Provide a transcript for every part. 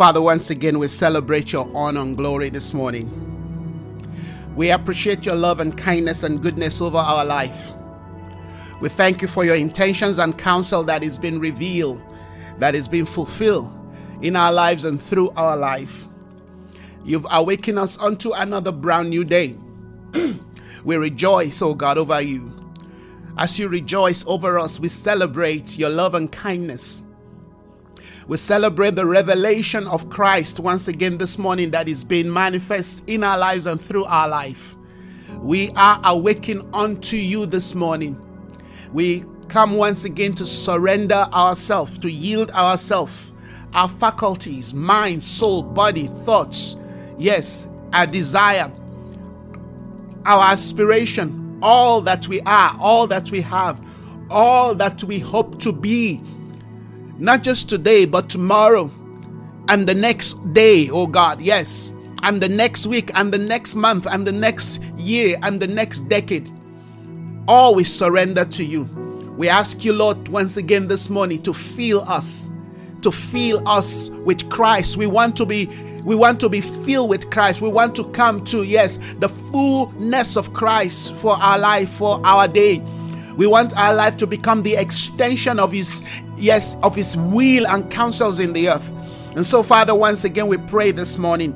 Father, once again, we celebrate your honor and glory this morning. We appreciate your love and kindness and goodness over our life. We thank you for your intentions and counsel that is being revealed, that is being fulfilled in our lives and through our life. You've awakened us unto another brand new day. we rejoice, O God, over you. As you rejoice over us, we celebrate your love and kindness. We celebrate the revelation of Christ once again this morning that is being manifest in our lives and through our life. We are awakened unto you this morning. We come once again to surrender ourselves, to yield ourselves, our faculties, mind, soul, body, thoughts, yes, our desire, our aspiration, all that we are, all that we have, all that we hope to be, not just today, but tomorrow and the next day, oh God, yes, and the next week and the next month and the next year and the next decade. We surrender to you. We ask you, Lord, once again this morning to fill us, to fill us with Christ. We want to be we want to be filled with Christ. We want to come to, yes, the fullness of Christ for our life, for our day. We want our life to become the extension of His, yes, of His will and counsels in the earth. And so, Father, once again, we pray this morning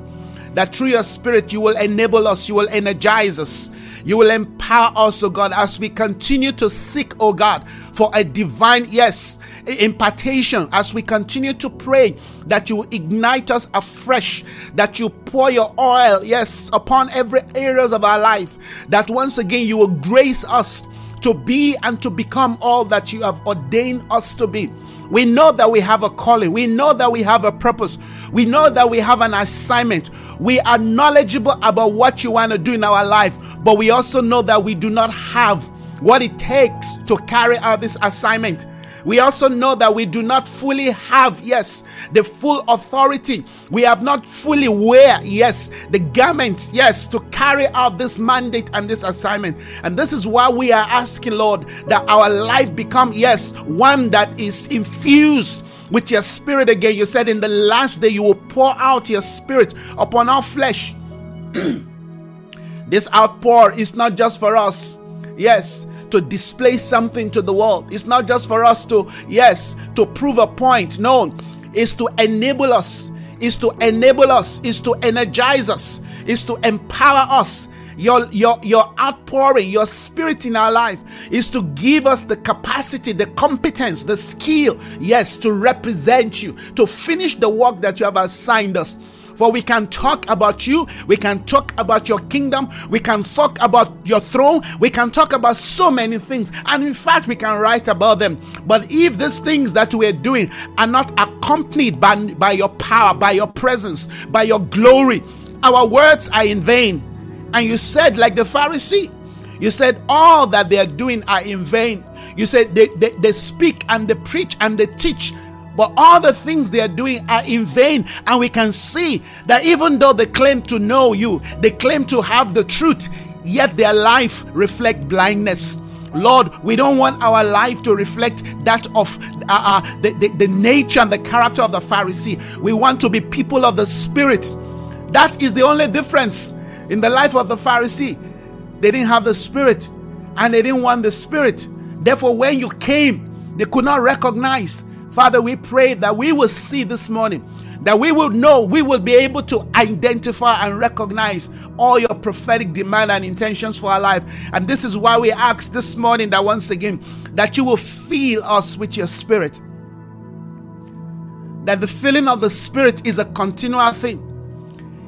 that through your Spirit, you will enable us, you will energize us, you will empower us, oh God, as we continue to seek, oh God, for a divine, yes, impartation, as we continue to pray that you ignite us afresh, that you pour your oil, yes, upon every areas of our life, that once again you will grace us to be and to become all that you have ordained us to be. We know that we have a calling. We know that we have a purpose. We know that we have an assignment. We are knowledgeable about what you want to do in our life, but we also know that we do not have what it takes to carry out this assignment. We also know that we do not fully have, yes, the full authority. We have not fully wear, yes, the garment, yes, to carry out this mandate and this assignment. And this is why we are asking, Lord, that our life become, yes, one that is infused with your spirit again. You said in the last day you will pour out your spirit upon our flesh. this outpour is not just for us. Yes, to display something to the world. It's not just for us to, yes, to prove a point. No, it's to enable us, is to enable us, is to energize us, is to empower us. Your, your, your outpouring, your spirit in our life is to give us the capacity, the competence, the skill, yes, to represent you, to finish the work that you have assigned us. For we can talk about you, we can talk about your kingdom, we can talk about your throne, we can talk about so many things, and in fact, we can write about them. But if these things that we're doing are not accompanied by, by your power, by your presence, by your glory, our words are in vain. And you said, like the Pharisee, you said all that they are doing are in vain. You said they, they, they speak and they preach and they teach, but all the things they are doing are in vain. And we can see that even though they claim to know you, they claim to have the truth, yet their life reflect blindness. Lord, we don't want our life to reflect that of uh, uh, the, the, the nature and the character of the Pharisee. We want to be people of the Spirit. That is the only difference in the life of the Pharisee. They didn't have the Spirit and they didn't want the Spirit. Therefore, when you came, they could not recognize Father, we pray that we will see this morning, that we will know, we will be able to identify and recognize all your prophetic demand and intentions for our life. And this is why we ask this morning that once again, that you will fill us with your spirit. That the filling of the spirit is a continual thing,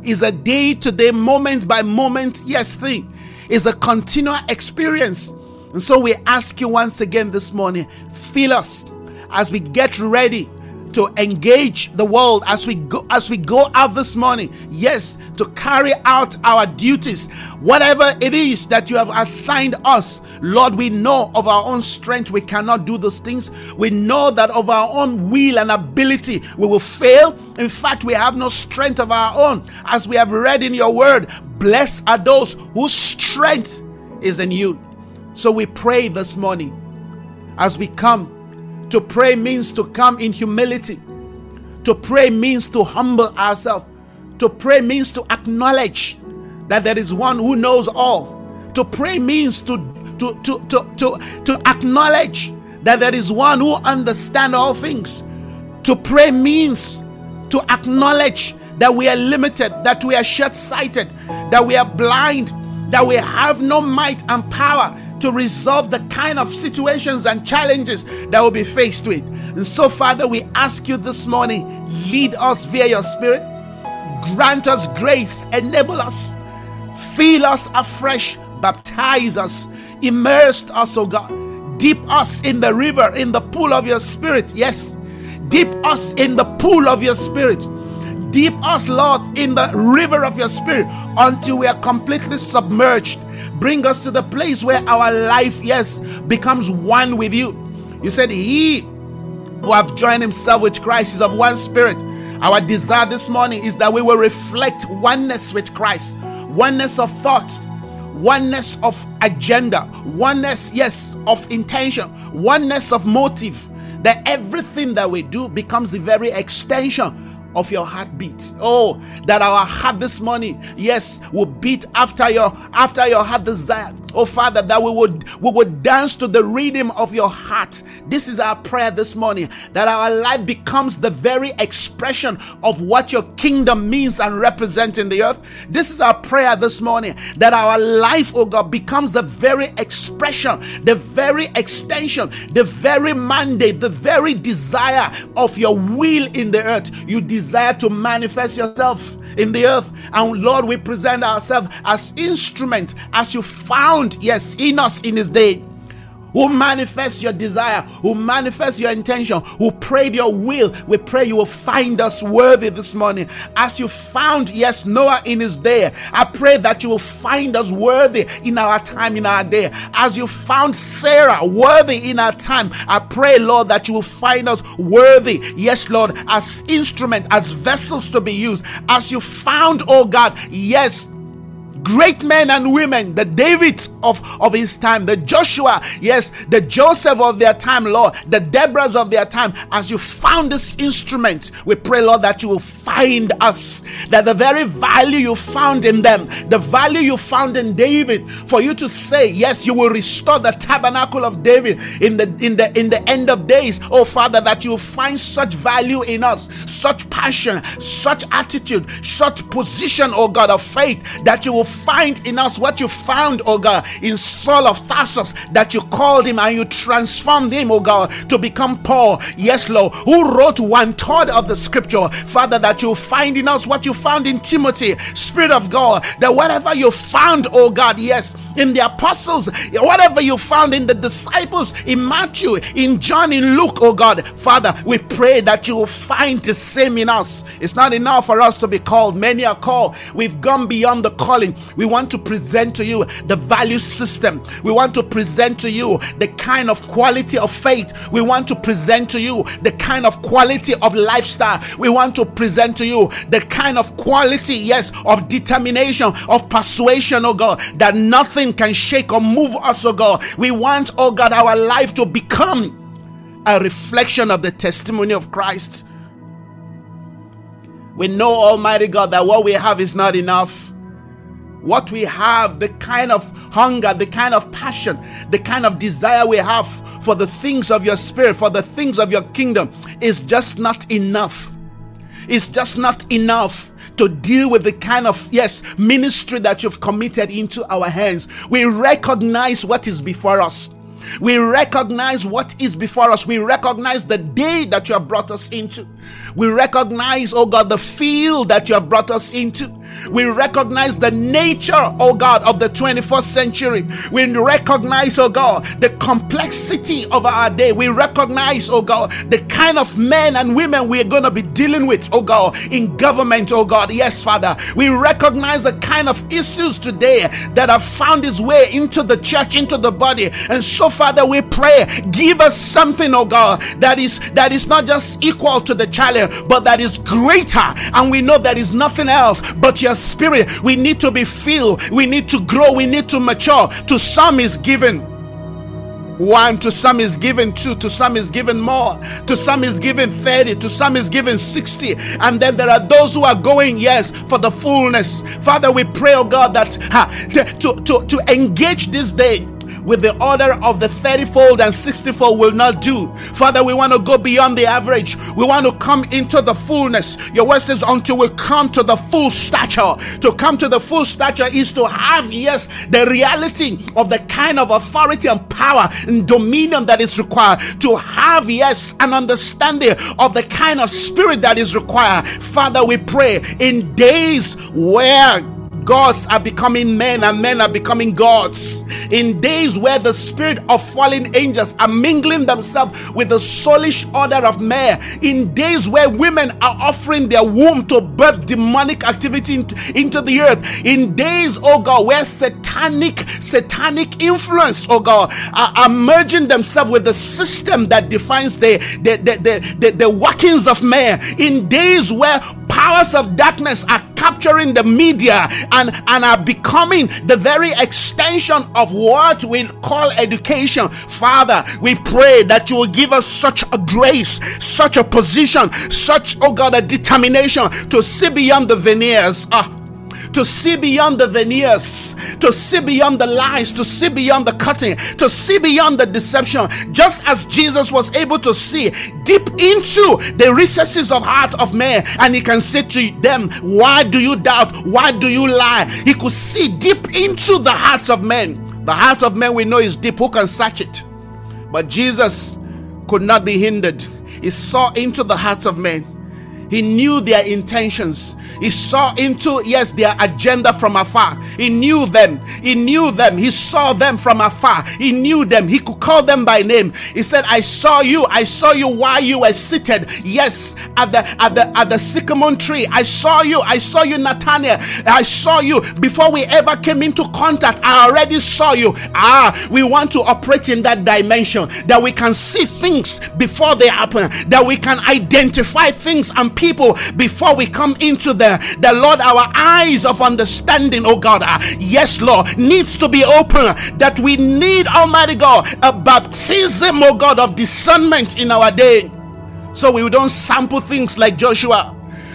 is a day to day, moment by moment, yes, thing, is a continual experience. And so we ask you once again this morning, fill us as we get ready to engage the world as we go as we go out this morning yes to carry out our duties whatever it is that you have assigned us lord we know of our own strength we cannot do those things. We know that of our own will and ability we will fail. In fact we have no strength of our own. As we have read in your word blessed are those whose strength is in you. So we pray this morning as we come to pray means to come in humility, To pray means to humble ourselves. To pray means to acknowledge that there is one who knows all. To pray means to to to to to, to acknowledge that there is one who understands all things. To pray means to acknowledge that we are limited, that we are short sighted, that we are blind, that we have no might and power to resolve the kind of situations and challenges that we'll be faced with. And so, Father, we ask you this morning lead us via your Spirit, grant us grace, enable us, fill us afresh, baptize us, immerse us, oh God, dip us in the river, in the pool of your Spirit. Yes, dip us in the pool of your Spirit. Deep us, Lord, in the river of your spirit until we are completely submerged. Bring us to the place where our life, yes, becomes one with you. You said, He who have joined himself with Christ is of one spirit. Our desire this morning is that we will reflect oneness with Christ, oneness of thought, oneness of agenda, oneness, yes, of intention, oneness of motive. That everything that we do becomes the very extension of your heartbeat. Oh, that our heart this morning, yes, will beat after your after your heart desire. Oh Father, that we would we would dance to the rhythm of your heart. This is our prayer this morning that our life becomes the very expression of what your kingdom means and represents in the earth. This is our prayer this morning that our life, oh God, becomes the very expression, the very extension, the very mandate, the very desire of your will in the earth. You desire to manifest yourself in the earth. And Lord, we present ourselves as instruments as you found, yes, in us in this day who manifests your desire, who manifests your intention, who prayed your will. We pray you will find us worthy this morning. As you found, yes, Noah in his day, I pray that you will find us worthy in our time, in our day. As you found Sarah worthy in our time, I pray, Lord, that you will find us worthy, yes, Lord, as instrument, as vessels to be used. As you found, oh God, yes, great men and women, the David of, of his time, the Joshua, yes, the Joseph of their time, Lord, the Deborahs of their time, as you found this instrument, we pray, Lord, that you will find us, that the very value you found in them, the value you found in David, for you to say, yes, you will restore the tabernacle of David in the in the in the end of days, oh Father, that you will find such value in us, such passion, such attitude, such position, oh God, of faith, that you will find in us what you found, oh God, in Saul of Tarsus, that you called him and you transformed him, oh God, to become Paul. Yes, Lord, who wrote one third of the scripture. Father, that you find in us what you found in Timothy, Spirit of God, that whatever you found, oh God, yes, in the apostles, whatever you found in the disciples, in Matthew, in John, in Luke, oh God, Father, we pray that you will find the same in us. It's not enough for us to be called. Many are called. We've gone beyond the calling. We want to present to you the value system. We want to present to you the kind of quality of faith. We want to present to you the kind of quality of lifestyle. We want to present to you the kind of quality, yes, of determination, of persuasion, oh God, that nothing can shake or move us, oh God. We want, oh God, our life to become a reflection of the testimony of Christ. We know, Almighty God, that what we have is not enough what we have, the kind of hunger, the kind of passion, the kind of desire we have for the things of your spirit, for the things of your kingdom, is just not enough. It's just not enough to deal with the kind of, yes, ministry that you've committed into our hands. We recognize what is before us. We recognize what is before us. We recognize the day that you have brought us into. We recognize, oh God, the field that you have brought us into. We recognize the nature, oh God, of the 21st century. We recognize, oh God, the complexity of our day. We recognize, oh God, the kind of men and women we're going to be dealing with, oh God, in government, oh God. Yes, Father. We recognize the kind of issues today that have found its way into the church, into the body. And so, Father, we pray, give us something, oh God, that is that is not just equal to the challenge, but that is greater. And we know there is nothing else but your spirit. We need to be filled, we need to grow, we need to mature. To some is given one to some is given two to some is given more to some is given 30 to some is given 60 and then there are those who are going yes for the fullness father we pray oh god that to, to to engage this day with the order of the 30 fold and 60 fold will not do. Father, we want to go beyond the average. We want to come into the fullness. Your word says, until we come to the full stature. To come to the full stature is to have, yes, the reality of the kind of authority and power and dominion that is required. To have, yes, an understanding of the kind of spirit that is required. Father, we pray in days where gods are becoming men and men are becoming gods. In days where the spirit of fallen angels are mingling themselves with the soulish order of men. In days where women are offering their womb to birth demonic activity into the earth. In days, oh God, where satanic, satanic influence, oh God, are, are merging themselves with the system that defines the, the, the, the, the, the workings of man. In days where powers of darkness are capturing the media and, and are becoming the very extension of what we call education. Father, we pray that you will give us such a grace, such a position, such, oh God, a determination to see beyond the veneers. Ah, to see beyond the veneers, to see beyond the lies, to see beyond the cutting, to see beyond the deception, just as Jesus was able to see deep into the recesses of heart of man, and he can say to them, Why do you doubt? Why do you lie? He could see deep into the hearts of men. The heart of men we know is deep. Who can search it? But Jesus could not be hindered. He saw into the hearts of men. He knew their intentions. He saw into, yes, their agenda from afar. He knew them. He knew them. He saw them from afar. He knew them. He could call them by name. He said, I saw you. I saw you while you were seated. Yes, at the at the at the sycamore tree. I saw you. I saw you, Nathaniel. I saw you before we ever came into contact. I already saw you. Ah, we want to operate in that dimension that we can see things before they happen, that we can identify things and people before we come into the the Lord, our eyes of understanding, oh God, uh, yes, Lord, needs to be open. That we need, Almighty God, a baptism, oh God, of discernment in our day. So we don't sample things like Joshua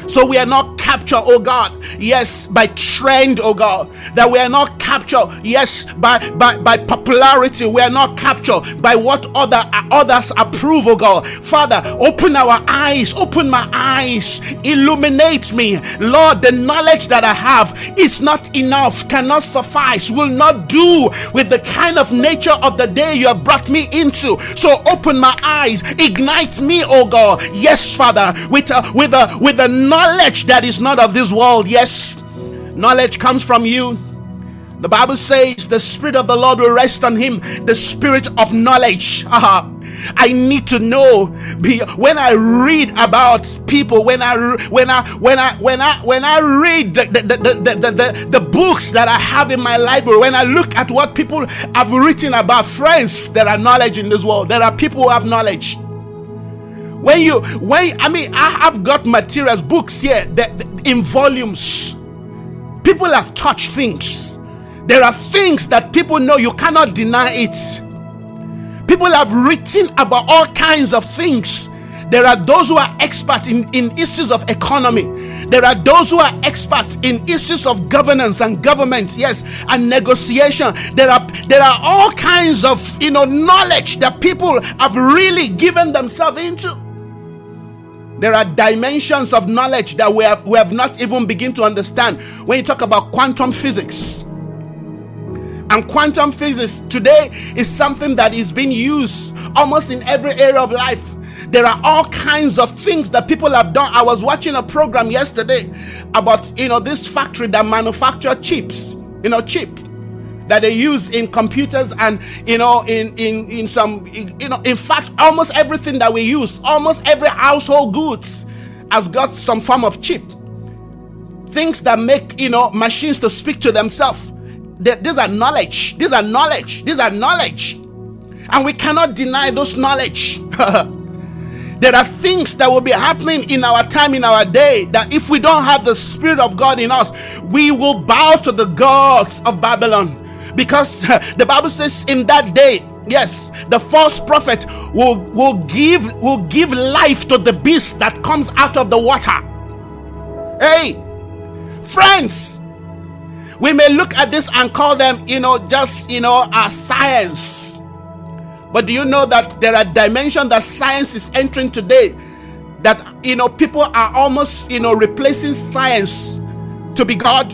so we are not captured, oh God, yes, by trend, oh God. That we are not captured, yes, by by, by popularity. We are not captured by what other others approve, oh God. Father, open our eyes, open my eyes, illuminate me. Lord, the knowledge that I have is not enough, cannot suffice, will not do with the kind of nature of the day you have brought me into. So open my eyes, ignite me, oh God. Yes, Father, with a with a with a knowledge that is not of this world. Yes, knowledge comes from you. The Bible says the Spirit of the Lord will rest on him, the Spirit of knowledge. I need to know when I read about people, when I when I when I when I when I read the the, the, the, the, the books that I have in my library, when I look at what people have written about friends, there are knowledge in this world. There are people who have knowledge when you when i mean i have got materials books here that in volumes. People have touched things. There are things that people know you cannot deny it. People have written about all kinds of things. There are those who are expert in, in issues of economy. There are those who are experts in issues of governance and government yes and negotiation. There are there are all kinds of you know knowledge that people have really given themselves into there are dimensions of knowledge that we have, we have not even begin to understand when you talk about quantum physics. And quantum physics today is something that is being used almost in every area of life. There are all kinds of things that people have done. I was watching a program yesterday about you know this factory that manufacture chips, you know, chip that they use in computers and you know in in in some you know in fact almost everything that we use almost every household goods has got some form of chip. Things that make you know machines to speak to themselves. These are knowledge. These are knowledge. These are knowledge. And we cannot deny those knowledge. There are things that will be happening in our time in our day that if we don't have the spirit of god in us we will bow to the gods of babylon because the Bible says, in that day, Yes, the false prophet will, will give will give life to the beast that comes out of the water. Hey, friends, we may look at this and call them, you know, just you know, a science. But do you know that there are dimensions that science is entering today? That you know, people are almost you know replacing science to be God.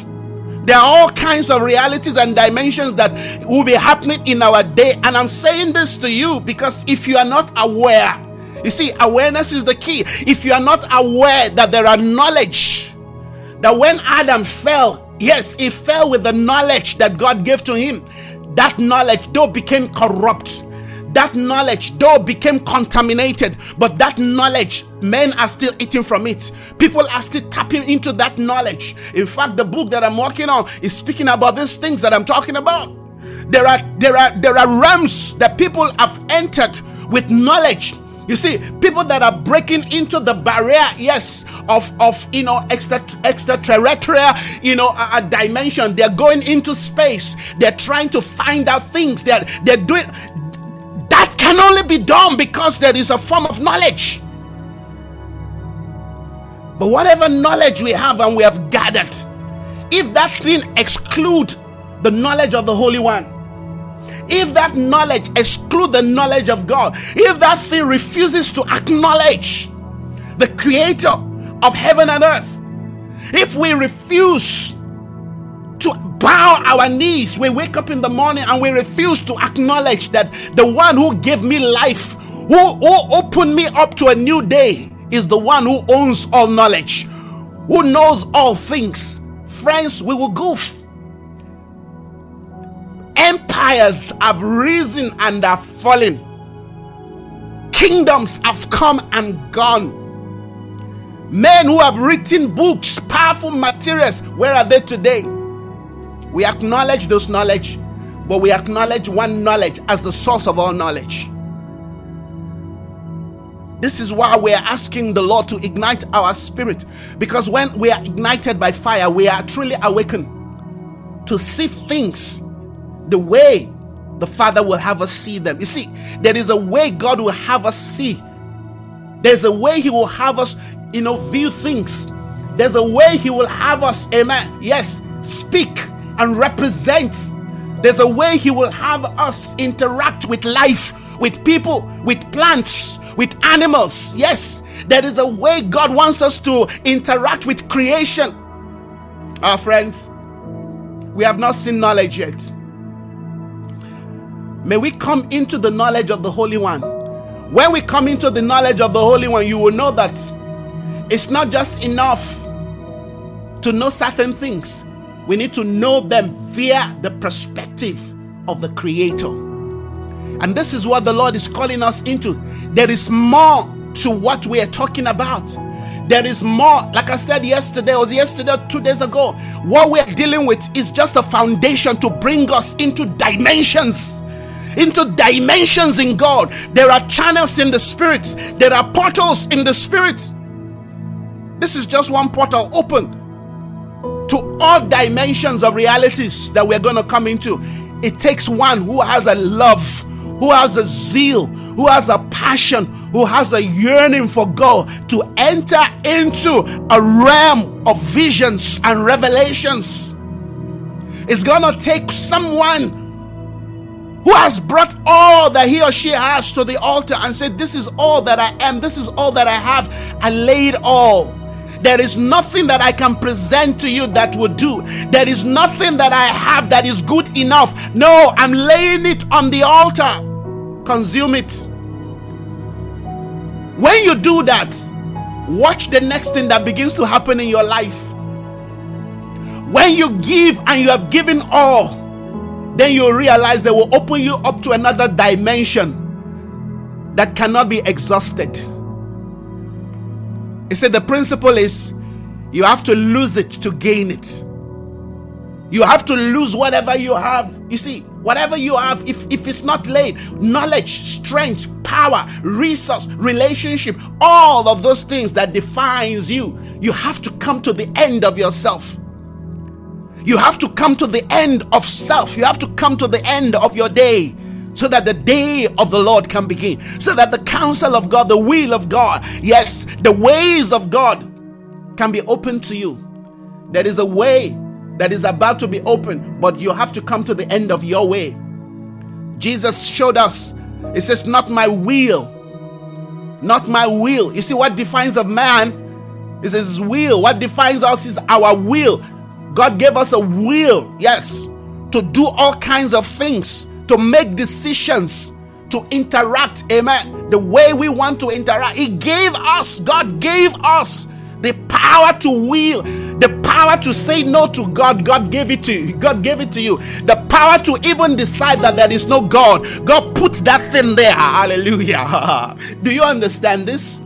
There are all kinds of realities and dimensions that will be happening in our day. And I'm saying this to you because if you are not aware, you see, awareness is the key. If you are not aware that there are knowledge, that when Adam fell, yes, he fell with the knowledge that God gave to him. That knowledge, though, became corrupt that knowledge, though, became contaminated, but that knowledge, men are still eating from it. People are still tapping into that knowledge. In fact, the book that I'm working on is speaking about these things that I'm talking about. There are there are there are realms that people have entered with knowledge. You see, people that are breaking into the barrier, yes, of of you know extra extraterrestrial, you know, a, a dimension. They're going into space. They're trying to find out things. They're they're doing that can only be done because there is a form of knowledge. But whatever knowledge we have and we have gathered, if that thing exclude the knowledge of the Holy One, if that knowledge exclude the knowledge of God, if that thing refuses to acknowledge the creator of heaven and earth, if we refuse bow our knees. We wake up in the morning and we refuse to acknowledge that the one who gave me life, who, who opened me up to a new day, is the one who owns all knowledge, who knows all things. Friends, we will go. Empires have risen and are fallen. Kingdoms have come and gone. Men who have written books, powerful materials, where are they today? We acknowledge those knowledge, but we acknowledge one knowledge as the source of all knowledge. This is why we are asking the Lord to ignite our spirit. Because when we are ignited by fire, we are truly awakened to see things the way the Father will have us see them. You see, there is a way God will have us see. There's a way He will have us, you know, view things. There's a way He will have us, amen. Yes, speak and represent. There's a way He will have us interact with life, with people, with plants, with animals. Yes, there is a way God wants us to interact with creation. Our friends, we have not seen knowledge yet. May we come into the knowledge of the Holy One. When we come into the knowledge of the Holy One, you will know that it's not just enough to know certain things, we need to know them via the perspective of the Creator. And this is what the Lord is calling us into. There is more to what we are talking about. There is more. Like I said yesterday, was yesterday, two days ago. What we are dealing with is just a foundation to bring us into dimensions into dimensions in God. There are channels in the spirit, there are portals in the spirit. This is just one portal open to all dimensions of realities that we're going to come into. It takes one who has a love, who has a zeal, who has a passion, who has a yearning for God to enter into a realm of visions and revelations. It's going to take someone who has brought all that he or she has to the altar and said, This is all that I am, this is all that I have, and laid all there is nothing that I can present to you that will do. There is nothing that I have that is good enough. No, I'm laying it on the altar. Consume it. When you do that, watch the next thing that begins to happen in your life. When you give and you have given all, then you realize they will open you up to another dimension that cannot be exhausted. He said the principle is you have to lose it to gain it. You have to lose whatever you have. You see, whatever you have, if, if it's not laid, knowledge, strength, power, resource, relationship, all of those things that defines you, you have to come to the end of yourself. You have to come to the end of self. You have to come to the end of your day so that the day of the Lord can begin, so that the counsel of God, the will of God, yes, the ways of God can be open to you. There is a way that is about to be open, but you have to come to the end of your way. Jesus showed us, it says, Not my will, not my will. You see, what defines a man is his will. What defines us is our will. God gave us a will, yes, to do all kinds of things to make decisions, to interact, amen, the way we want to interact. He gave us, God gave us the power to will, the power to say no to God. God gave it to you. God gave it to you. The power to even decide that there is no God. God put that thing there. Hallelujah. Do you understand this?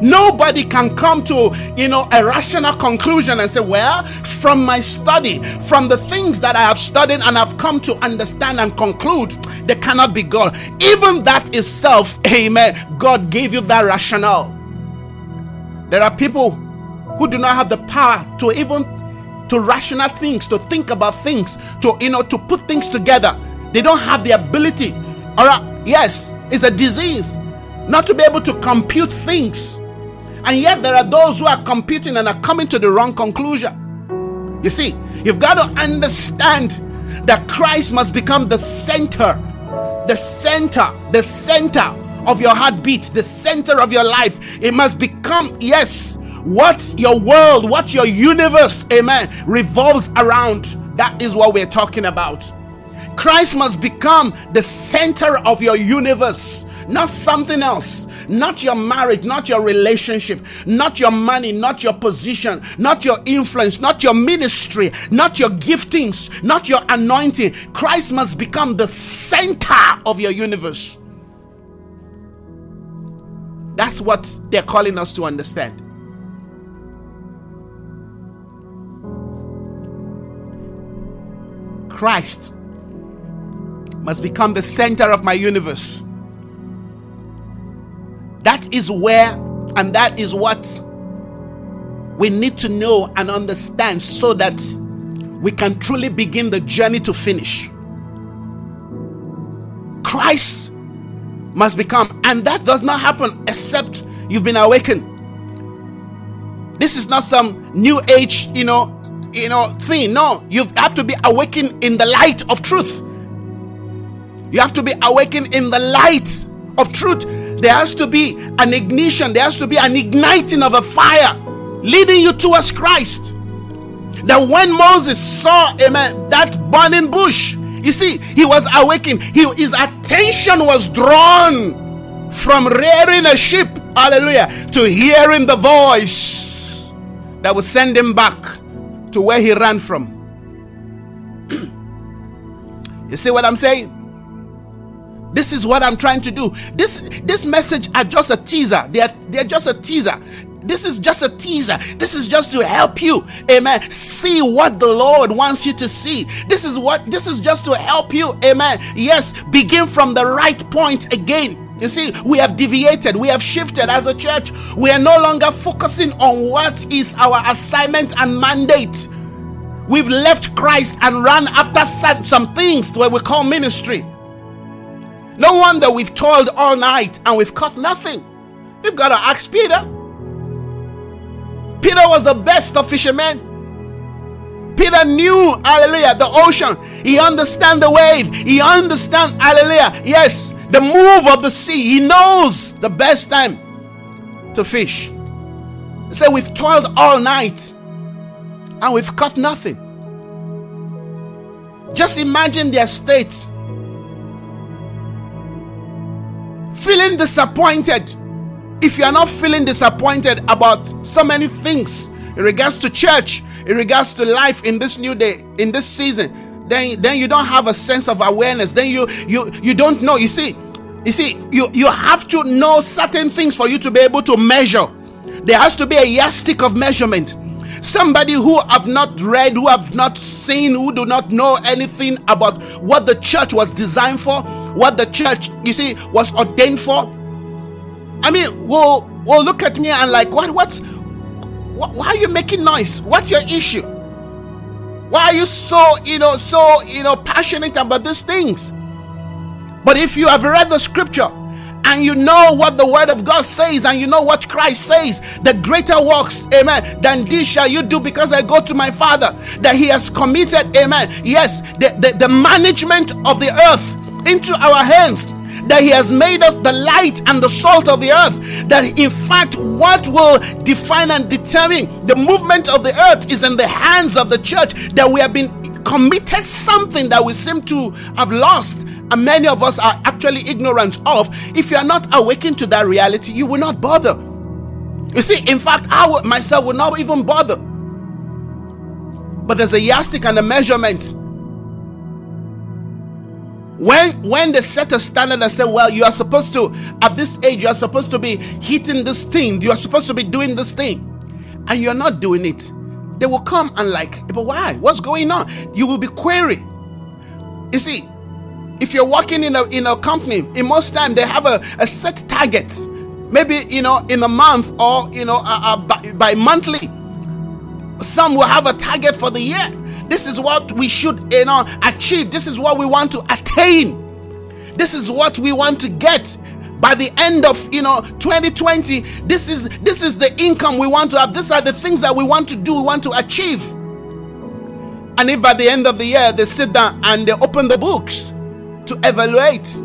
Nobody can come to, you know, a rational conclusion and say, well, from my study, from the things that I have studied and I've come to understand and conclude, they cannot be God. Even that itself, amen, God gave you that rationale. There are people who do not have the power to even to rational things, to think about things, to you know, to put things together. They don't have the ability. Or yes, it's a disease not to be able to compute things. And yet, there are those who are competing and are coming to the wrong conclusion. You see, you've got to understand that Christ must become the center, the center, the center of your heartbeat, the center of your life. It must become, yes, what your world, what your universe, amen, revolves around. That is what we're talking about. Christ must become the center of your universe, not something else not your marriage, not your relationship, not your money, not your position, not your influence, not your ministry, not your giftings, not your anointing. Christ must become the center of your universe. That's what they're calling us to understand. Christ must become the center of my universe. That is where, and that is what we need to know and understand so that we can truly begin the journey to finish. Christ must become, and that does not happen except you've been awakened. This is not some new age, you know, you know, thing. No, you have to be awakened in the light of truth. You have to be awakened in the light of truth there has to be an ignition, there has to be an igniting of a fire leading you towards Christ. That when Moses saw, amen, that burning bush, you see, he was awakened, he, his attention was drawn from rearing a sheep, hallelujah, to hearing the voice that would send him back to where he ran from. you see what I'm saying? This is what I'm trying to do. This this message are just a teaser. They are they're just a teaser. This is just a teaser. This is just to help you, amen. See what the Lord wants you to see. This is what this is just to help you, amen. Yes, begin from the right point again. You see, we have deviated, we have shifted as a church. We are no longer focusing on what is our assignment and mandate. We've left Christ and run after some things where we call ministry. No wonder we've toiled all night and we've caught nothing. We've got to ask Peter. Peter was the best of fishermen. Peter knew, hallelujah, the ocean. He understand the wave. He understand, hallelujah, yes, the move of the sea. He knows the best time to fish. Said, We've toiled all night and we've caught nothing. Just imagine their state feeling disappointed, if you are not feeling disappointed about so many things in regards to church, in regards to life in this new day, in this season, then then you don't have a sense of awareness. Then you you you don't know. You see, you see, you you have to know certain things for you to be able to measure. There has to be a yardstick of measurement. Somebody who have not read, who have not seen, who do not know anything about what the church was designed for, what the church, you see, was ordained for. I mean, will will look at me and like, what, what, what, why are you making noise? What's your issue? Why are you so, you know, so, you know, passionate about these things? But if you have read the scripture and you know what the word of God says and you know what Christ says, the greater works, amen, than this shall you do because I go to my Father, that He has committed, amen, yes, the, the, the management of the earth into our hands that he has made us the light and the salt of the earth that in fact what will define and determine the movement of the earth is in the hands of the church that we have been committed something that we seem to have lost and many of us are actually ignorant of. If you are not awakened to that reality you will not bother. You see in fact i myself would not even bother. But there's a yardstick and a measurement when when they set a standard and say well you are supposed to at this age you are supposed to be hitting this thing you are supposed to be doing this thing and you're not doing it they will come and like but why what's going on you will be query you see if you're working in a in a company, in most time they have a, a set target. Maybe you know in a month or you know uh, uh, by, by monthly. Some will have a target for the year. This is what we should you know achieve. This is what we want to attain. This is what we want to get by the end of you know 2020 this is this is the income we want to have these are the things that we want to do we want to achieve and if by the end of the year they sit down and they open the books to evaluate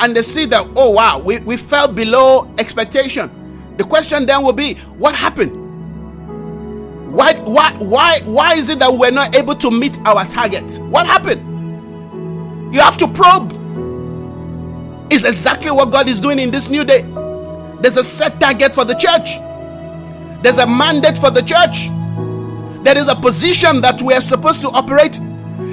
and they see that oh wow we, we fell below expectation the question then will be what happened why why why why is it that we're not able to meet our target? What happened? You have to probe. Is exactly what god is doing in this new day. There's a set target for the church. There's a mandate for the church. There is a position that we are supposed to operate.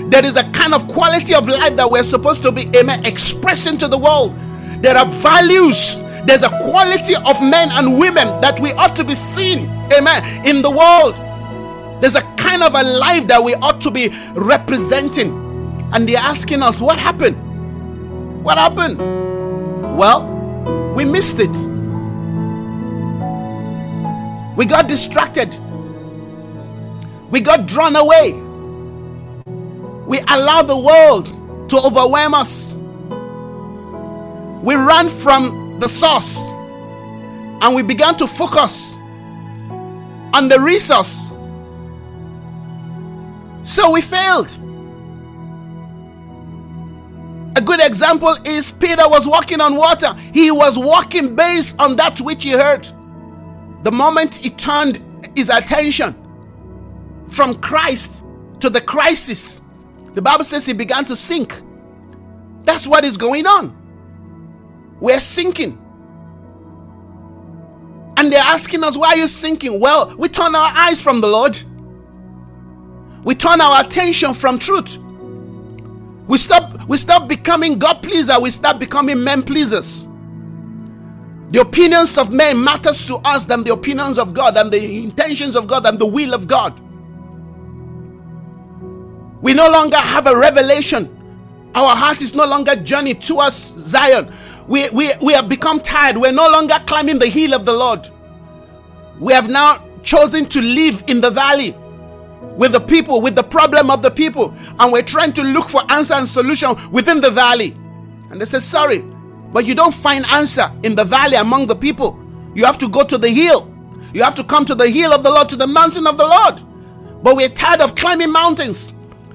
There is a kind of quality of life that we're supposed to be, amen, expressing to the world. There are values. There's a quality of men and women that we ought to be seen, amen, in the world. There's a kind of a life that we ought to be representing. And they're asking us, what happened? What happened? Well, we missed it. We got distracted. We got drawn away we allow the world to overwhelm us. We ran from the source and we began to focus on the resource. So we failed. A good example is Peter was walking on water. He was walking based on that which he heard. The moment he turned his attention from Christ to the crisis, the Bible says he began to sink. That's what is going on. We're sinking. And they're asking us, why are you sinking? Well, we turn our eyes from the Lord. We turn our attention from truth. We stop, we stop becoming God pleaser, we start becoming men pleasers. The opinions of men matters to us than the opinions of God and the intentions of God and the will of God. We no longer have a revelation. Our heart is no longer journeyed towards Zion. We, we, we have become tired. We're no longer climbing the hill of the Lord. We have now chosen to live in the valley with the people, with the problem of the people, and we're trying to look for answer and solution within the valley. And they say, Sorry, but you don't find answer in the valley among the people. You have to go to the hill. You have to come to the hill of the Lord, to the mountain of the Lord. But we're tired of climbing mountains.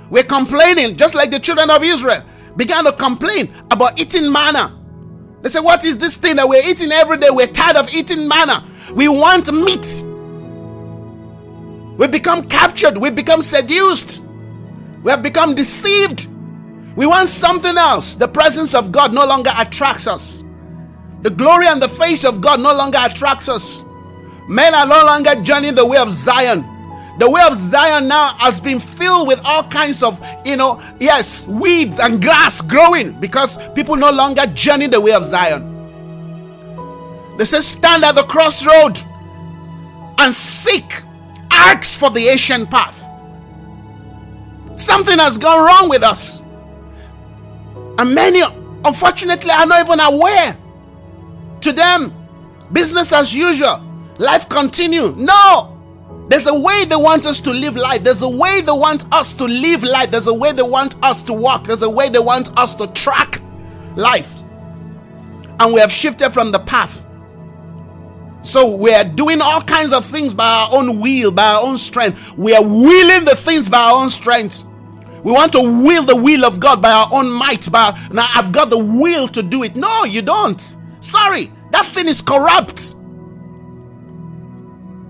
We're complaining, just like the children of Israel began to complain about eating manna. They say, What is this thing that we're eating every day? We're tired of eating manna. We want meat. We become captured. We become seduced. We have become deceived. We want something else. The presence of God no longer attracts us. The glory and the face of God no longer attracts us. Men are no longer journeying the way of Zion. The way of Zion now has been filled with all kinds of, you know, yes, weeds and grass growing because people no longer journey the way of Zion. They say, stand at the crossroad and seek, ask for the ancient path. Something has gone wrong with us. And many, unfortunately, are not even aware. To them, business as usual, life continue. No, there's a way they want us to live life. There's a way they want us to live life. There's a way they want us to walk. There's a way they want us to track life. And we have shifted from the path. So we are doing all kinds of things by our own will, by our own strength. We are willing the things by our own strength. We want to will the will of God by our own might. By now, I've got the will to do it. No, you don't. Sorry, that thing is corrupt.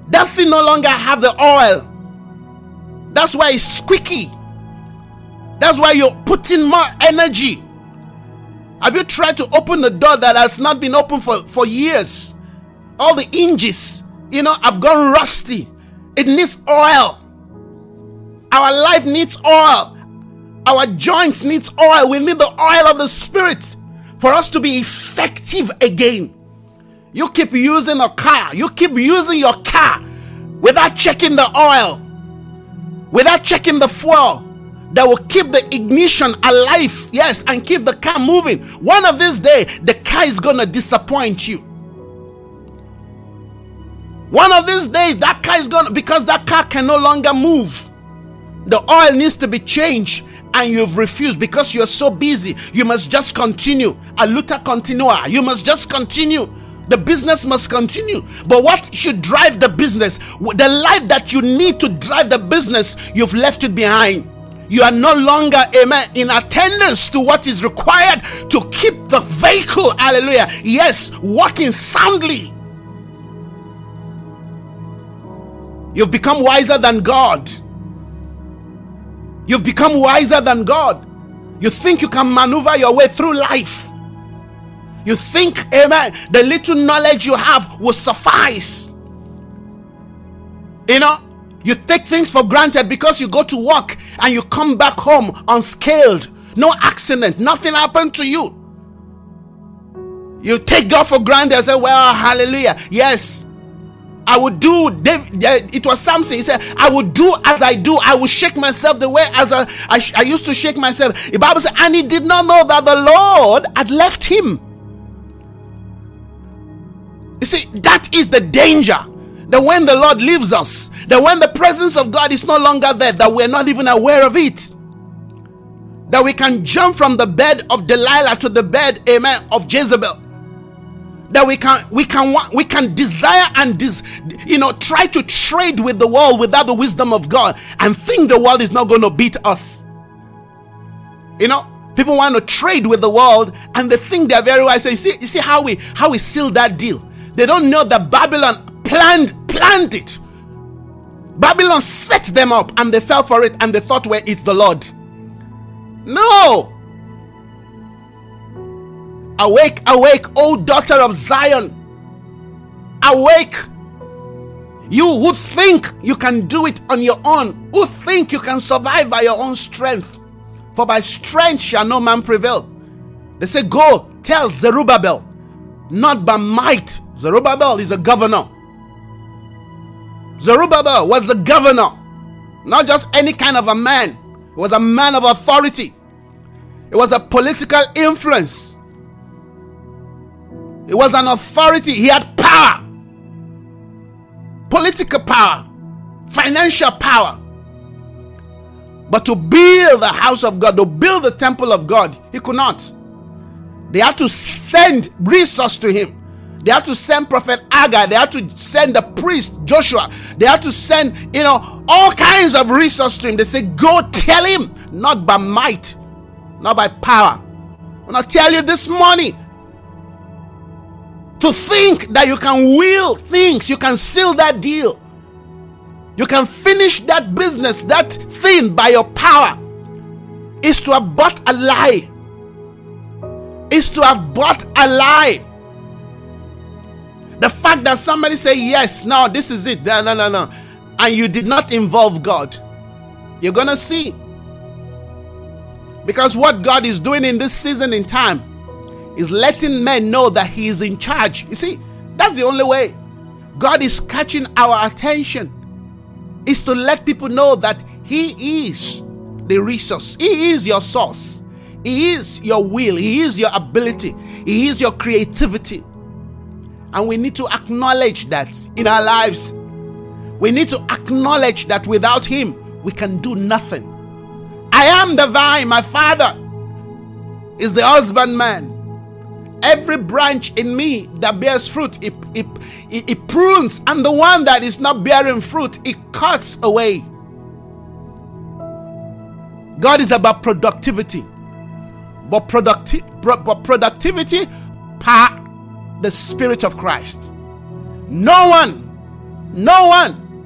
That thing no longer have the oil. That's why it's squeaky. That's why you're putting more energy. Have you tried to open the door that has not been open for, for years? All the hinges, you know, have gone rusty. It needs oil. Our life needs oil. Our joints needs oil. We need the oil of the spirit for us to be effective again. You keep using a car, you keep using your car without checking the oil, without checking the fuel that will keep the ignition alive, yes, and keep the car moving. One of these days, the car is gonna disappoint you. One of these days, that car is gonna because that car can no longer move. The oil needs to be changed, and you've refused because you're so busy. You must just continue. A luta continua. You must just continue. The business must continue. But what should drive the business? The life that you need to drive the business, you've left it behind you are no longer, amen, in attendance to what is required to keep the vehicle, hallelujah, yes, working soundly. You've become wiser than God. You've become wiser than God. You think you can maneuver your way through life. You think, amen, the little knowledge you have will suffice. You know, you take things for granted because you go to work and you come back home unscaled. No accident, nothing happened to you. You take God for granted and say, Well, hallelujah. Yes, I would do. Uh, it was Samson. He said, I would do as I do. I will shake myself the way as I, I, I used to shake myself. The Bible said, and he did not know that the Lord had left him. You see, that is the danger that when the Lord leaves us, that when the presence of God is no longer there, that we're not even aware of it. That we can jump from the bed of Delilah to the bed, amen, of Jezebel. That we can we can we can desire and des, you know try to trade with the world without the wisdom of God and think the world is not going to beat us. You know, people want to trade with the world and they think they're very wise. So you see, you see how we how we seal that deal. They don't know that Babylon planned planned it. Babylon set them up and they fell for it and they thought, well, it's the Lord. No. Awake, awake, O daughter of Zion. Awake. You who think you can do it on your own, who think you can survive by your own strength. For by strength shall no man prevail. They say, Go tell Zerubbabel, not by might. Zerubbabel is a governor. Zerubbabel was the governor, not just any kind of a man. He was a man of authority. It was a political influence. It was an authority. He had power, political power, financial power. But to build the house of God, to build the temple of God, he could not. They had to send resource to him. They had to send Prophet Haggai. They had to send the priest Joshua. They had to send, you know, all kinds of resources to him. They say, Go tell him, not by might, not by power. When I tell you this morning, to think that you can will things, you can seal that deal, you can finish that business, that thing by your power, is to have bought a lie. Is to have bought a lie. The fact that somebody say yes, now this is it, no, no, no, no, and you did not involve God, you're gonna see. Because what God is doing in this season in time is letting men know that He is in charge. You see, that's the only way. God is catching our attention. Is to let people know that He is the resource. He is your source. He is your will. He is your ability. He is your creativity. And we need to acknowledge that in our lives. We need to acknowledge that without Him, we can do nothing. I am the vine, my Father is the husbandman. Every branch in me that bears fruit, it, it, it, it prunes, and the one that is not bearing fruit, it cuts away. God is about productivity, but, producti- but productivity part the Spirit of Christ. No one, no one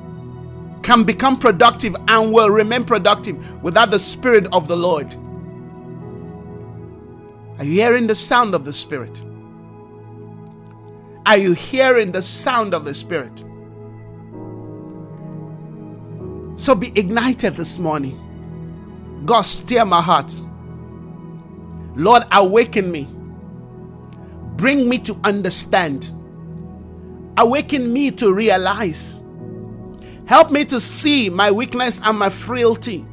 can become productive and will remain productive without the Spirit of the Lord. Are you hearing the sound of the Spirit? Are you hearing the sound of the Spirit? So be ignited this morning. God, stir my heart. Lord, awaken me. Bring me to understand. Awaken me to realize. Help me to see my weakness and my frailty.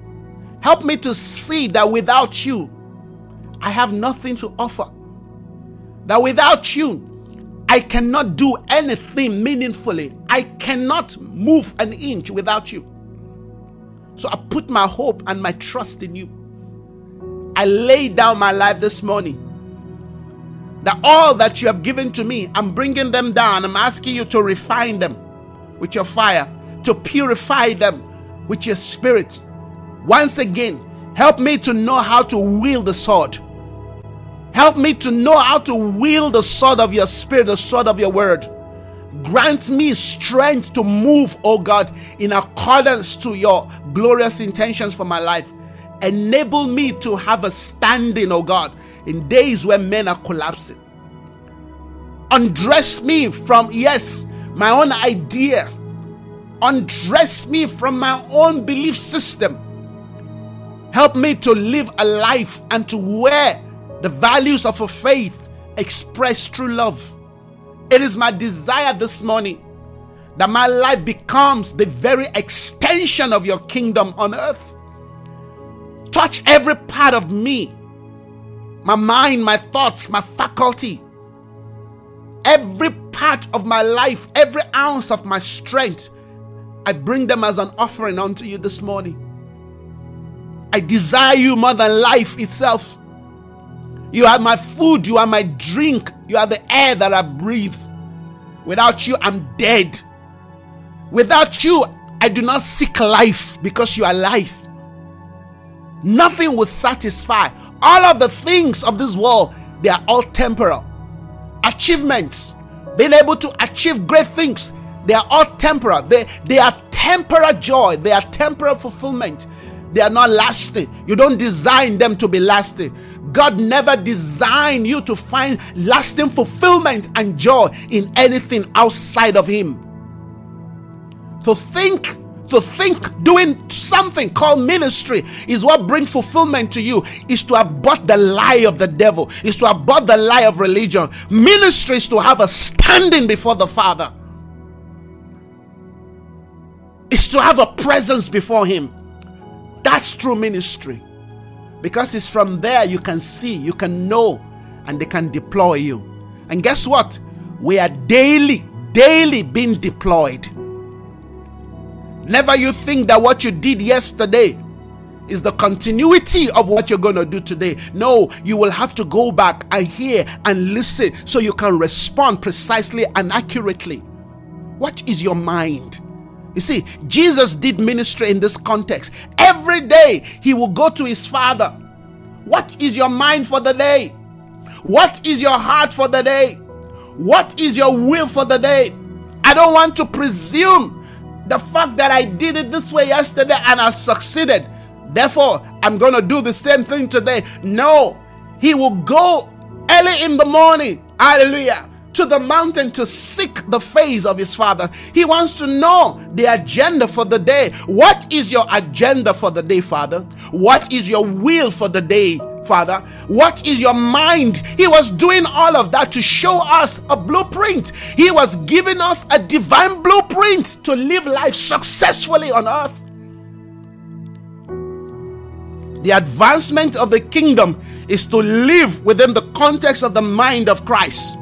Help me to see that without you, I have nothing to offer. That without you, I cannot do anything meaningfully. I cannot move an inch without you. So I put my hope and my trust in you. I lay down my life this morning. That all that you have given to me, I'm bringing them down. I'm asking you to refine them with your fire, to purify them with your spirit. Once again, help me to know how to wield the sword. Help me to know how to wield the sword of your spirit, the sword of your word. Grant me strength to move, oh God, in accordance to your glorious intentions for my life. Enable me to have a standing, oh God, in days when men are collapsing. Undress me from, yes, my own idea. Undress me from my own belief system. Help me to live a life and to wear the values of a faith expressed through love. It is my desire this morning that my life becomes the very extension of your kingdom on earth. Touch every part of me my mind, my thoughts, my faculty, every part of my life, every ounce of my strength. I bring them as an offering unto you this morning. I desire you more than life itself. You are my food, you are my drink, you are the air that I breathe. Without you, I'm dead. Without you, I do not seek life because you are life. Nothing will satisfy. All of the things of this world, they are all temporal. Achievements, being able to achieve great things, they are all temporal. They, they are temporal joy, they are temporal fulfillment. They are not lasting. You don't design them to be lasting. God never designed you to find lasting fulfillment and joy in anything outside of Him. So think to think doing something called ministry is what brings fulfillment to you is to have bought the lie of the devil is to have bought the lie of religion. Ministry is to have a standing before the father. Is to have a presence before him. That's true ministry because it's from there you can see, you can know, and they can deploy you. And guess what? We are daily, daily being deployed. Never you think that what you did yesterday is the continuity of what you're going to do today. No, you will have to go back and hear and listen so you can respond precisely and accurately. What is your mind? You see, Jesus did ministry in this context. Every day he will go to his father. What is your mind for the day? What is your heart for the day? What is your will for the day? I don't want to presume the fact that I did it this way yesterday and I succeeded. Therefore, I'm going to do the same thing today. No, he will go early in the morning. Hallelujah to the mountain to seek the face of his father. He wants to know the agenda for the day. What is your agenda for the day, Father? What is your will for the day, Father? What is your mind? He was doing all of that to show us a blueprint. He was giving us a divine blueprint to live life successfully on earth. The advancement of the kingdom is to live within the context of the mind of Christ.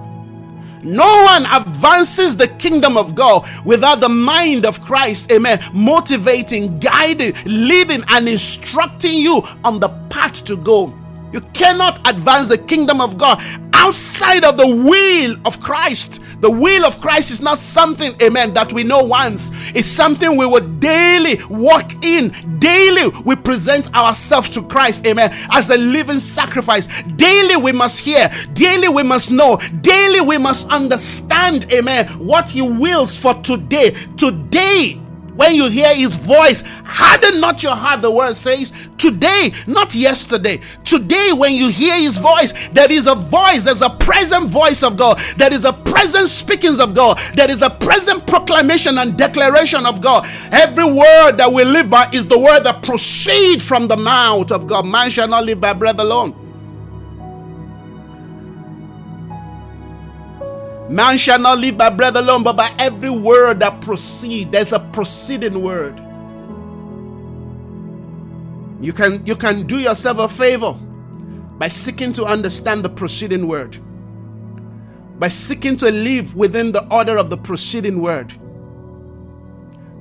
No one advances the kingdom of God without the mind of Christ. Amen. Motivating, guiding, leading, and instructing you on the path to go. You cannot advance the kingdom of God outside of the will of Christ. The will of Christ is not something, amen, that we know once. It's something we will daily walk in. Daily we present ourselves to Christ, amen, as a living sacrifice. Daily we must hear. Daily we must know. Daily we must understand, amen, what He wills for today. Today when you hear his voice, harden not your heart, the word says. Today, not yesterday. Today, when you hear his voice, there is a voice, there's a present voice of God, there is a present speakings of God, there is a present proclamation and declaration of God. Every word that we live by is the word that proceeds from the mouth of God. Man shall not live by bread alone Man shall not live by bread alone, but by every word that proceed. There's a proceeding word. You can you can do yourself a favor by seeking to understand the proceeding word. By seeking to live within the order of the proceeding word.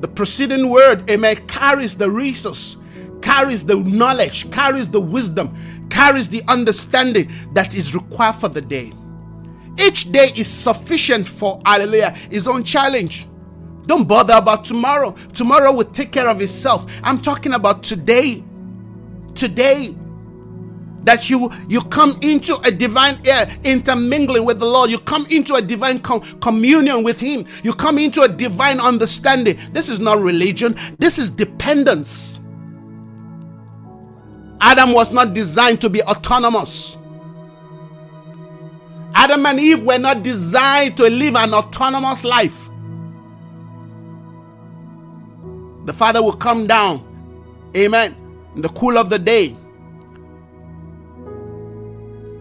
The proceeding word, amen, carries the resource, carries the knowledge, carries the wisdom, carries the understanding that is required for the day. Each day is sufficient for, hallelujah, his own challenge. Don't bother about tomorrow. Tomorrow will take care of itself. I'm talking about today. Today. That you you come into a divine air intermingling with the Lord. You come into a divine com- communion with Him. You come into a divine understanding. This is not religion. This is dependence. Adam was not designed to be autonomous. Adam and Eve were not designed to live an autonomous life. The Father will come down, amen, in the cool of the day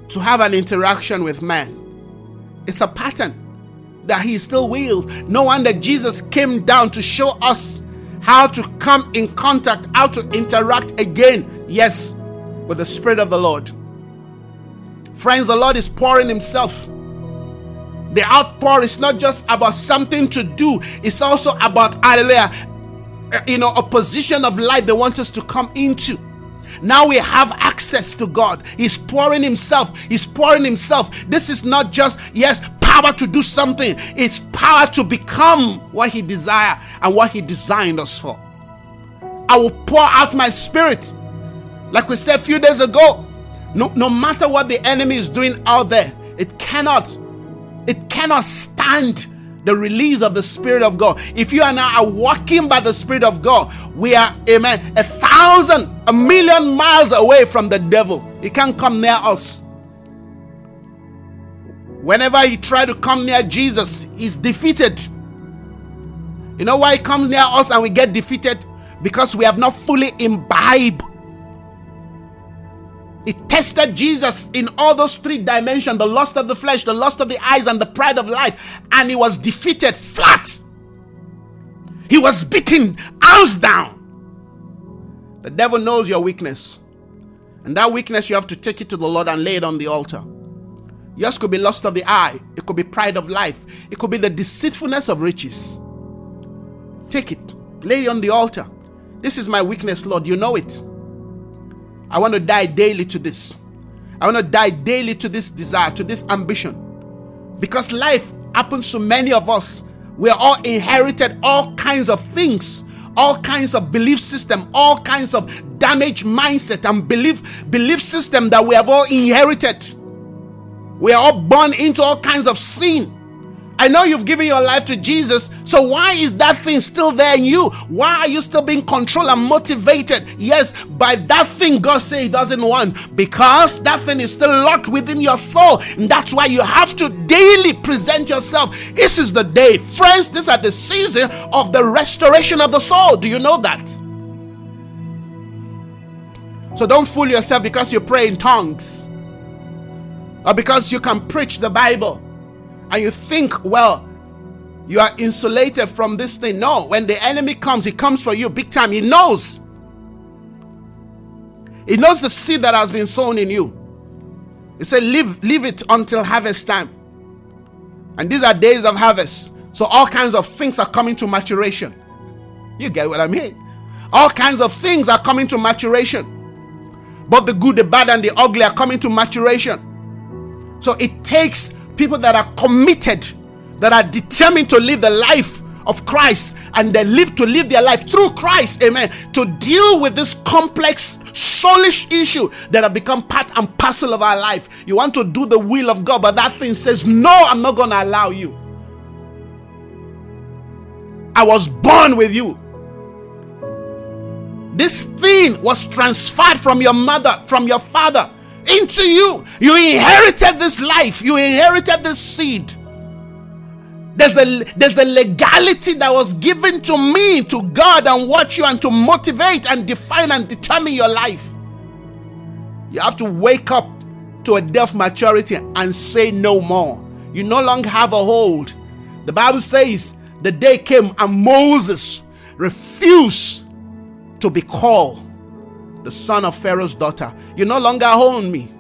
to have an interaction with man. It's a pattern that He still will. No wonder Jesus came down to show us how to come in contact, how to interact again, yes, with the Spirit of the Lord. Friends, the Lord is pouring Himself. The outpour is not just about something to do, it's also about, hallelujah, you know, a position of life they want us to come into. Now we have access to God. He's pouring Himself. He's pouring Himself. This is not just, yes, power to do something, it's power to become what He desires and what He designed us for. I will pour out my spirit. Like we said a few days ago, no, no matter what the enemy is doing out there, it cannot, it cannot stand the release of the Spirit of God. If you and I are walking by the Spirit of God, we are, amen, a thousand, a million miles away from the devil. He can't come near us. Whenever he try to come near Jesus, he's defeated. You know why he comes near us and we get defeated? Because we have not fully imbibed it tested Jesus in all those three dimensions the lust of the flesh, the lust of the eyes, and the pride of life. And he was defeated flat. He was beaten, house down. The devil knows your weakness. And that weakness, you have to take it to the Lord and lay it on the altar. Yours could be lust of the eye, it could be pride of life, it could be the deceitfulness of riches. Take it, lay it on the altar. This is my weakness, Lord. You know it. I want to die daily to this. I want to die daily to this desire, to this ambition. Because life happens to many of us. We are all inherited all kinds of things, all kinds of belief system, all kinds of damaged mindset and belief belief system that we have all inherited. We are all born into all kinds of sin. I know you've given your life to Jesus, so why is that thing still there in you? Why are you still being controlled and motivated? Yes, by that thing God says He doesn't want, because that thing is still locked within your soul, and that's why you have to daily present yourself. This is the day, friends. This is the season of the restoration of the soul. Do you know that? So don't fool yourself because you pray in tongues or because you can preach the Bible and you think, well, you are insulated from this thing. No, when the enemy comes, he comes for you big time. He knows. He knows the seed that has been sown in you. He said, Leave, leave it until harvest time. And these are days of harvest. So all kinds of things are coming to maturation. You get what I mean? All kinds of things are coming to maturation. But the good, the bad, and the ugly are coming to maturation. So it takes people that are committed, that are determined to live the life of Christ and they live to live their life through Christ, amen, to deal with this complex soulish issue that have become part and parcel of our life. You want to do the will of God, but that thing says, No, I'm not going to allow you. I was born with you. This thing was transferred from your mother, from your father into you. You inherited this life, you inherited this seed. There's a there's a legality that was given to me, to God, and watch you and to motivate and define and determine your life. You have to wake up to a deaf maturity and say no more. You no longer have a hold. The Bible says the day came and Moses refused to be called the son of Pharaoh's daughter. You no longer own me.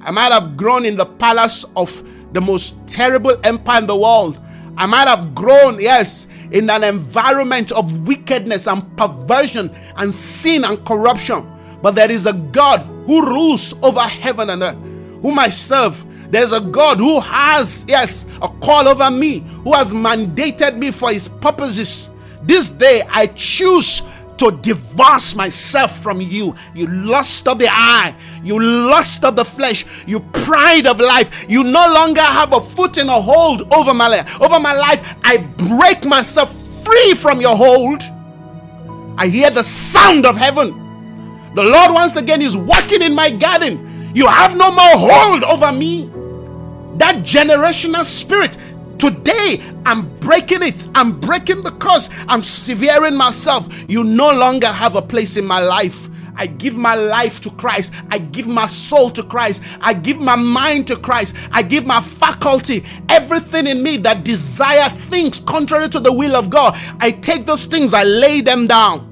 I might have grown in the palace of the most terrible empire in the world. I might have grown, yes, in an environment of wickedness and perversion and sin and corruption. But there is a God who rules over heaven and earth, whom I serve. There's a God who has, yes, a call over me, who has mandated me for his purposes. This day I choose to divorce myself from you. You lust of the eye, you lust of the flesh, you pride of life. You no longer have a foot in a hold over my life. Over my life, I break myself free from your hold. I hear the sound of heaven. The Lord once again is working in my garden. You have no more hold over me. That generational spirit Today, I'm breaking it. I'm breaking the curse. I'm severing myself. You no longer have a place in my life. I give my life to Christ. I give my soul to Christ. I give my mind to Christ. I give my faculty, everything in me that desire things contrary to the will of God. I take those things, I lay them down.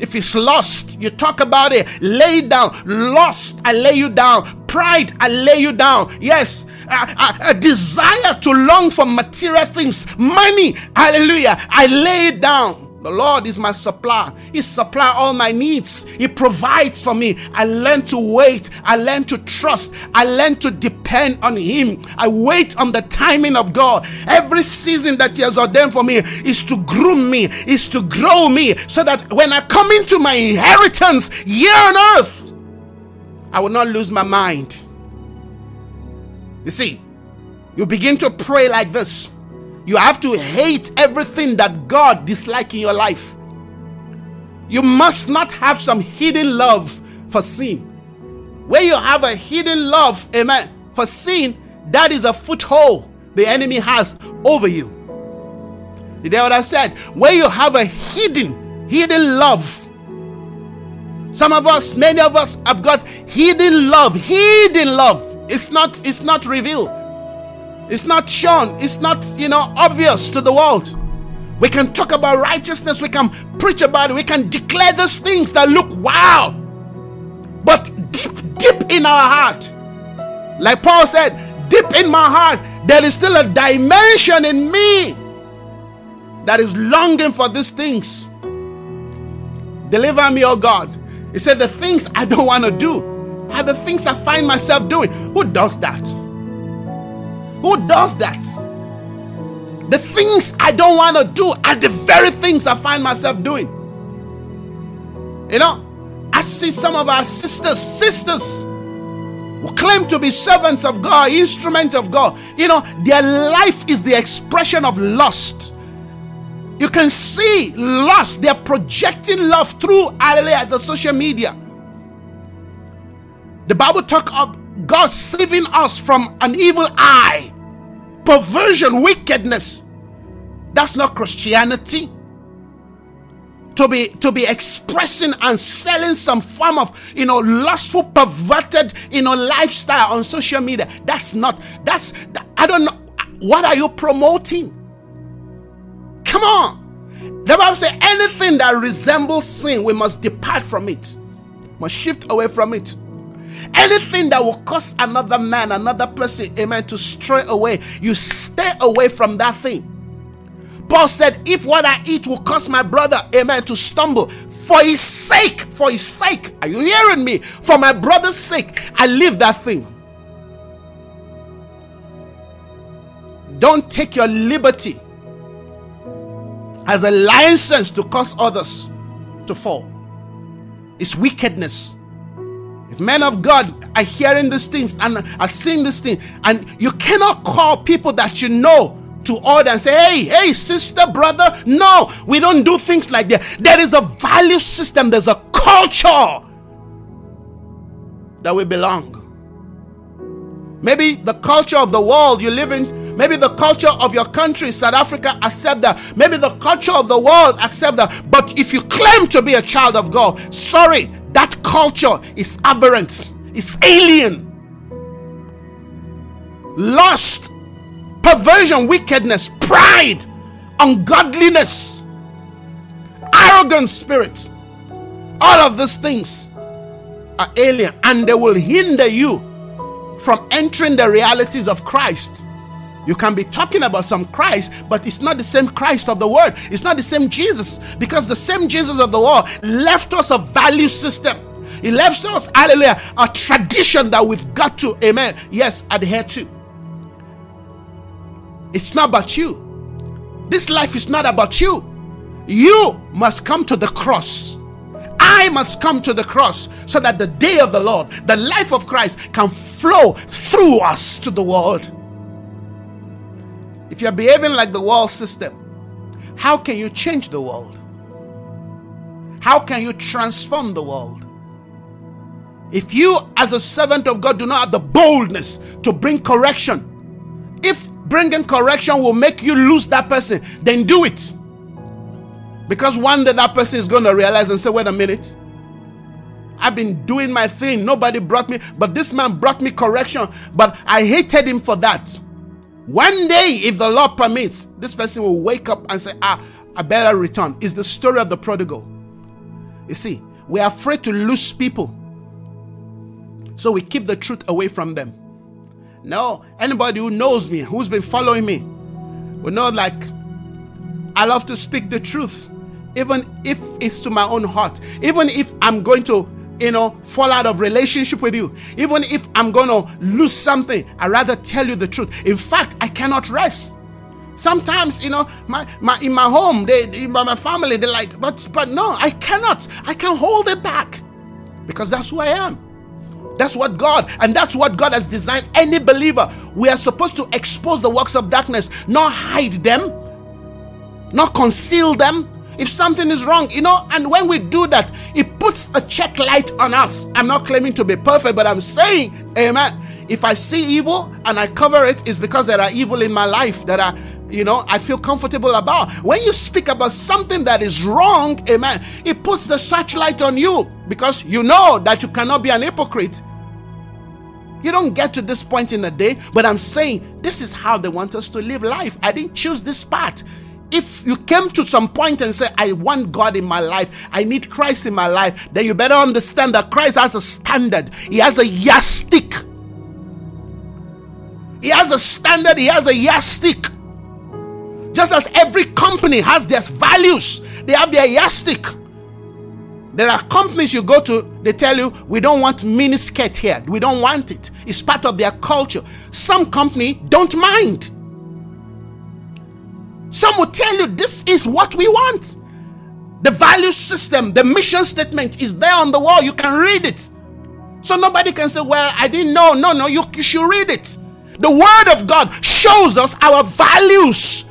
If it's lost, you talk about it. Lay down. Lost, I lay you down. Pride, I lay you down. Yes, a, desire to long for material things, money. Hallelujah. I lay it down. The Lord is my supply. He supply all my needs. He provides for me. I learn to wait. I learn to trust. I learn to depend on Him. I wait on the timing of God. Every season that He has ordained for me is to groom me, is to grow me, so that when I come into my inheritance here on earth, I will not lose my mind. You see, you begin to pray like this. You have to hate everything that God dislikes in your life. You must not have some hidden love for sin. Where you have a hidden love, amen, for sin, that is a foothold the enemy has over you. You hear what I said? Where you have a hidden, hidden love. Some of us, many of us have got hidden love, hidden love it's not it's not revealed. It's not shown. It's not, you know, obvious to the world. We can talk about righteousness, we can preach about it, we can declare those things that look wow. But deep, deep in our heart, like Paul said, deep in my heart, there is still a dimension in me that is longing for these things. Deliver me, oh God. He said, The things I don't want to do, are the things I find myself doing. Who does that? Who does that? The things I don't want to do are the very things I find myself doing. You know, I see some of our sisters, sisters who claim to be servants of God, instruments of God. You know, their life is the expression of lust. You can see lust. They're projecting love through, hallelujah, the social media. The Bible talk of God saving us from an evil eye, perversion, wickedness. That's not Christianity. To be to be expressing and selling some form of you know lustful, perverted you know lifestyle on social media. That's not. That's I don't know. What are you promoting? Come on. The Bible says anything that resembles sin, we must depart from it. Must shift away from it. Anything that will cause another man, another person, amen, to stray away, you stay away from that thing. Paul said, If what I eat will cause my brother, amen, to stumble, for his sake, for his sake, are you hearing me? For my brother's sake, I leave that thing. Don't take your liberty as a license to cause others to fall. It's wickedness. Men of God are hearing these things and are seeing this thing, and you cannot call people that you know to order and say, hey, hey, sister, brother. No, we don't do things like that. There is a value system, there's a culture that we belong. Maybe the culture of the world you live in, maybe the culture of your country, South Africa, accept that. Maybe the culture of the world accept that. But if you claim to be a child of God, sorry, culture is aberrant, it's alien. Lust, perversion, wickedness, pride, ungodliness, arrogant spirit. All of these things are alien and they will hinder you from entering the realities of Christ. You can be talking about some Christ, but it's not the same Christ of the Word. It's not the same Jesus because the same Jesus of the world left us a value system. Left us, hallelujah, a tradition that we've got to, amen, yes, adhere to. It's not about you. This life is not about you. You must come to the cross. I must come to the cross so that the day of the Lord, the life of Christ, can flow through us to the world. If you're behaving like the world system, how can you change the world? How can you transform the world? If you, as a servant of God, do not have the boldness to bring correction, if bringing correction will make you lose that person, then do it. Because one day that person is going to realize and say, wait a minute. I've been doing my thing. Nobody brought me, but this man brought me correction. But I hated him for that. One day, if the Lord permits, this person will wake up and say, Ah, I better return. Is the story of the prodigal. You see, we're afraid to lose people. So we keep the truth away from them. No, anybody who knows me, who's been following me, will know like I love to speak the truth even if it's to my own heart, even if I'm going to, you know, fall out of relationship with you, even if I'm going to lose something, I rather tell you the truth. In fact, I cannot rest. Sometimes, you know, my, my in my home, they, my family, they're like, but but no, I cannot. I can hold it back because that's who I am. That's what God, and that's what God has designed any believer. We are supposed to expose the works of darkness, not hide them, not conceal them, if something is wrong, you know, and when we do that, it puts a check light on us. I'm not claiming to be perfect, but I'm saying, amen. If I see evil and I cover it, it's because there are evil in my life that I you know i feel comfortable about when you speak about something that is wrong amen it puts the searchlight on you because you know that you cannot be an hypocrite you don't get to this point in the day but i'm saying this is how they want us to live life i didn't choose this path if you came to some point and say, I want God in my life, I need Christ in my life, then you better understand that Christ has a standard, He has a yardstick. He has a standard, He has a yardstick. Just as every company has their values, they have their yardstick. There are companies you go to, they tell you, we don't want miniskirt here. We don't want it. It's part of their culture. Some company don't mind. Some will tell you this is what we want. The value system, the mission statement is there on the wall. You can read it. So nobody can say, Well, I didn't know. No, no, you, you should read it. The Word of God shows us our values,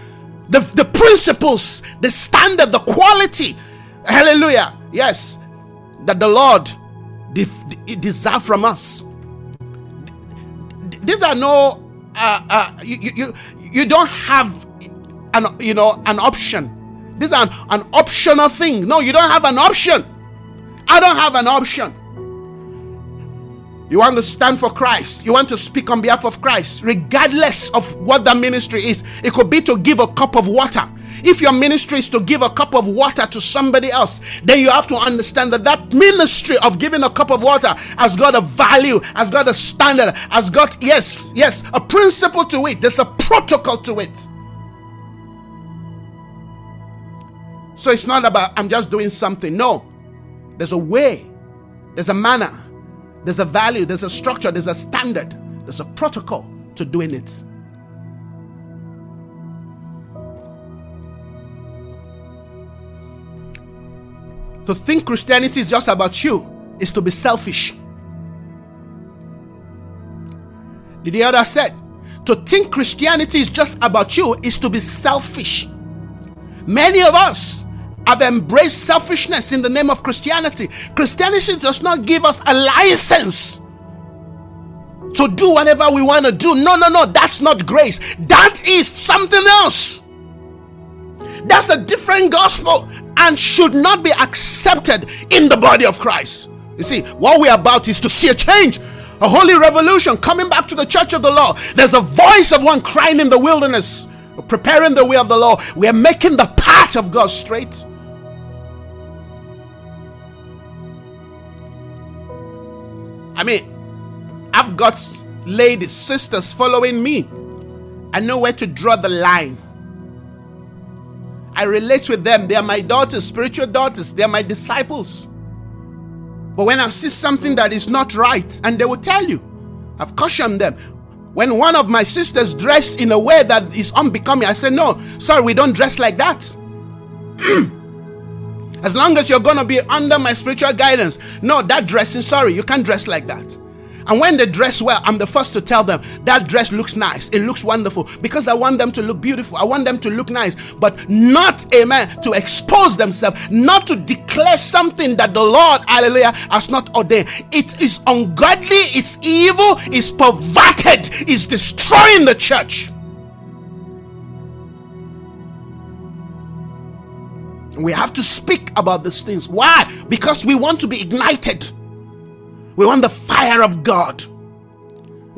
the, the principles, the standard, the quality. Hallelujah. Yes, that the Lord de- de- desire from us. These are no, uh, uh, you, you, you don't have an you know an option. This is an, an optional thing. No, you don't have an option. I don't have an option. You want to stand for Christ. You want to speak on behalf of Christ, regardless of what the ministry is. It could be to give a cup of water. If your ministry is to give a cup of water to somebody else, then you have to understand that that ministry of giving a cup of water has got a value, has got a standard, has got, yes, yes, a principle to it. There's a protocol to it. So it's not about I'm just doing something. No, there's a way, there's a manner, there's a value, there's a structure, there's a standard, there's a protocol to doing it. To think Christianity is just about you is to be selfish. Did you hear what I said? To think Christianity is just about you is to be selfish. Many of us have embraced selfishness in the name of Christianity. Christianity does not give us a license to do whatever we want to do. No, no, no, that's not grace. That is something else. That's a different gospel and should not be accepted in the body of Christ. You see, what we're about is to see a change, a holy revolution coming back to the church of the Lord. There's a voice of one crying in the wilderness, preparing the way of the Lord. We're making the path of God straight. I mean, I've got ladies, sisters following me. I know where to draw the line. I relate with them. They are my daughters, spiritual daughters. They are my disciples. But when I see something that is not right, and they will tell you, I've cautioned them. When one of my sisters dress in a way that is unbecoming, I say, No, sorry, we don't dress like that. as long as you're going to be under my spiritual guidance, no, that dressing, sorry, you can't dress like that. And when they dress well, I'm the first to tell them that dress looks nice. It looks wonderful because I want them to look beautiful. I want them to look nice, but not, amen, to expose themselves, not to declare something that the Lord, hallelujah, has not ordained. It is ungodly, it's evil, it's perverted, it's destroying the church. We have to speak about these things. Why? Because we want to be ignited. We want the fire of God.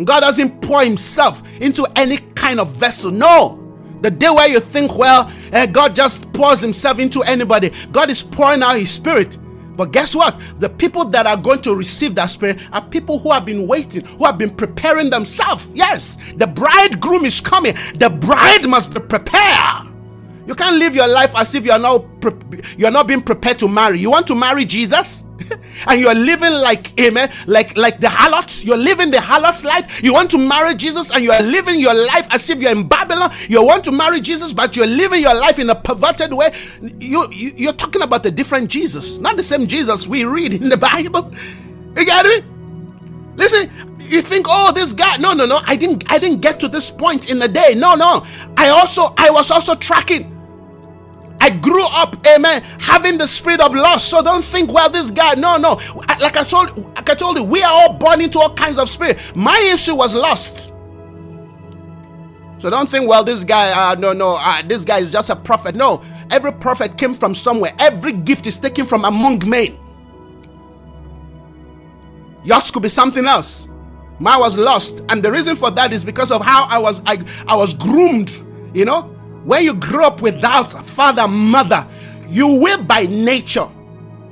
God doesn't pour himself into any kind of vessel. No. The day where you think, well, uh, God just pours himself into anybody, God is pouring out his spirit. But guess what? The people that are going to receive that spirit are people who have been waiting, who have been preparing themselves. Yes, the bridegroom is coming. The bride must be prepared. You can't live your life as if you are not pre- you are not being prepared to marry. You want to marry Jesus? and you're living like amen like like the harlots. You're living the harlot's life. You want to marry jesus and you're living your life as if you're in babylon. You want to marry jesus but you're living your life in a perverted way. You, you you're talking about a different jesus. Not the same jesus we read in the bible. You get it? Listen you think oh this guy no no no. I didn't i didn't get to this point in the day. No no. I also i was also tracking I grew up, amen, having the spirit of lust. So don't think, well, this guy, no, no. Like I told, like I told you, we are all born into all kinds of spirit. My issue was lust. So don't think, well, this guy, uh, no, no, uh, this guy is just a prophet. No, every prophet came from somewhere. Every gift is taken from among men. Yours could be something else. Mine was lost, and the reason for that is because of how I was, I, I was groomed. You know, when you grow up without father, mother, you will by nature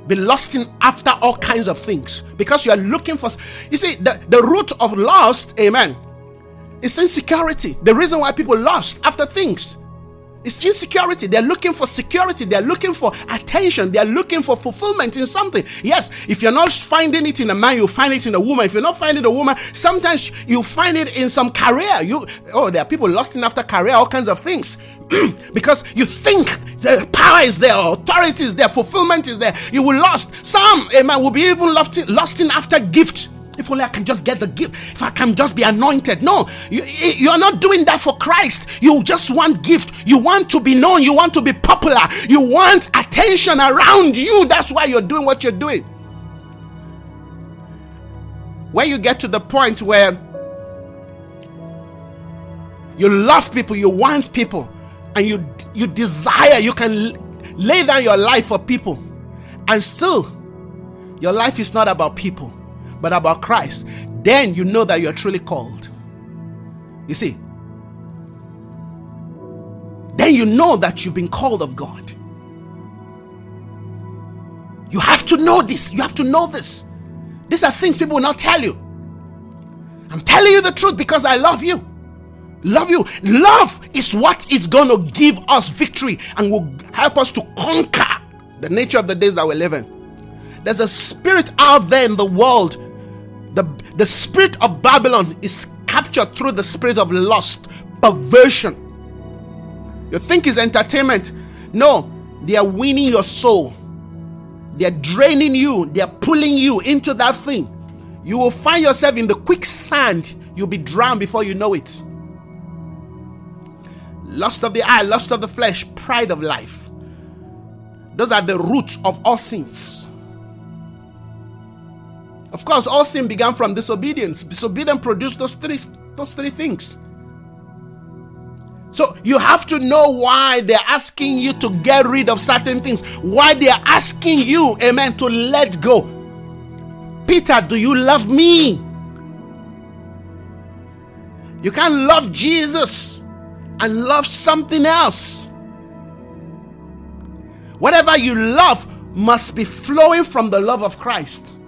be lusting after all kinds of things because you are looking for. You see, the, the root of lust, amen, is insecurity. The reason why people lust after things it's insecurity. They're looking for security. They're looking for attention. They're looking for fulfillment in something. Yes, if you're not finding it in a man, you find it in a woman. If you're not finding a woman, sometimes you find it in some career. You oh, there are people lusting after career, all kinds of things. because you think the power is there, authority is there, fulfillment is there. You will lust. Some, a man will be even lusting, lusting after gifts. If only I can just get the gift. If I can just be anointed. No, you, you are not doing that for Christ. You just want gift. You want to be known. You want to be popular. You want attention around you. That's why you're doing what you're doing. When you get to the point where you love people, you want people, and you you desire you can lay down your life for people and still your life is not about people but about Christ then you know that you're truly called you see then you know that you've been called of God you have to know this you have to know this these are things people will not tell you I'm telling you the truth because I love you love you. Love is what is going to give us victory and will help us to conquer the nature of the days that we're living. There's a spirit out there in the world. The, spirit of Babylon is captured through the spirit of lust, perversion. You think it's entertainment? No, they are winning your soul. they're draining you, they're pulling you into that thing, you will find yourself in the quicksand. You'll be drowned before you know it. Lust of the eye, lust of the flesh, pride of life. Those are the roots of all sins. Of course, all sin began from disobedience. Disobedience produced those three, those three things. So you have to know why they're asking you to get rid of certain things, why they're asking you, amen, to let go. Peter, do you love me? You can't love Jesus and love something else. Whatever you love must be flowing from the love of Christ.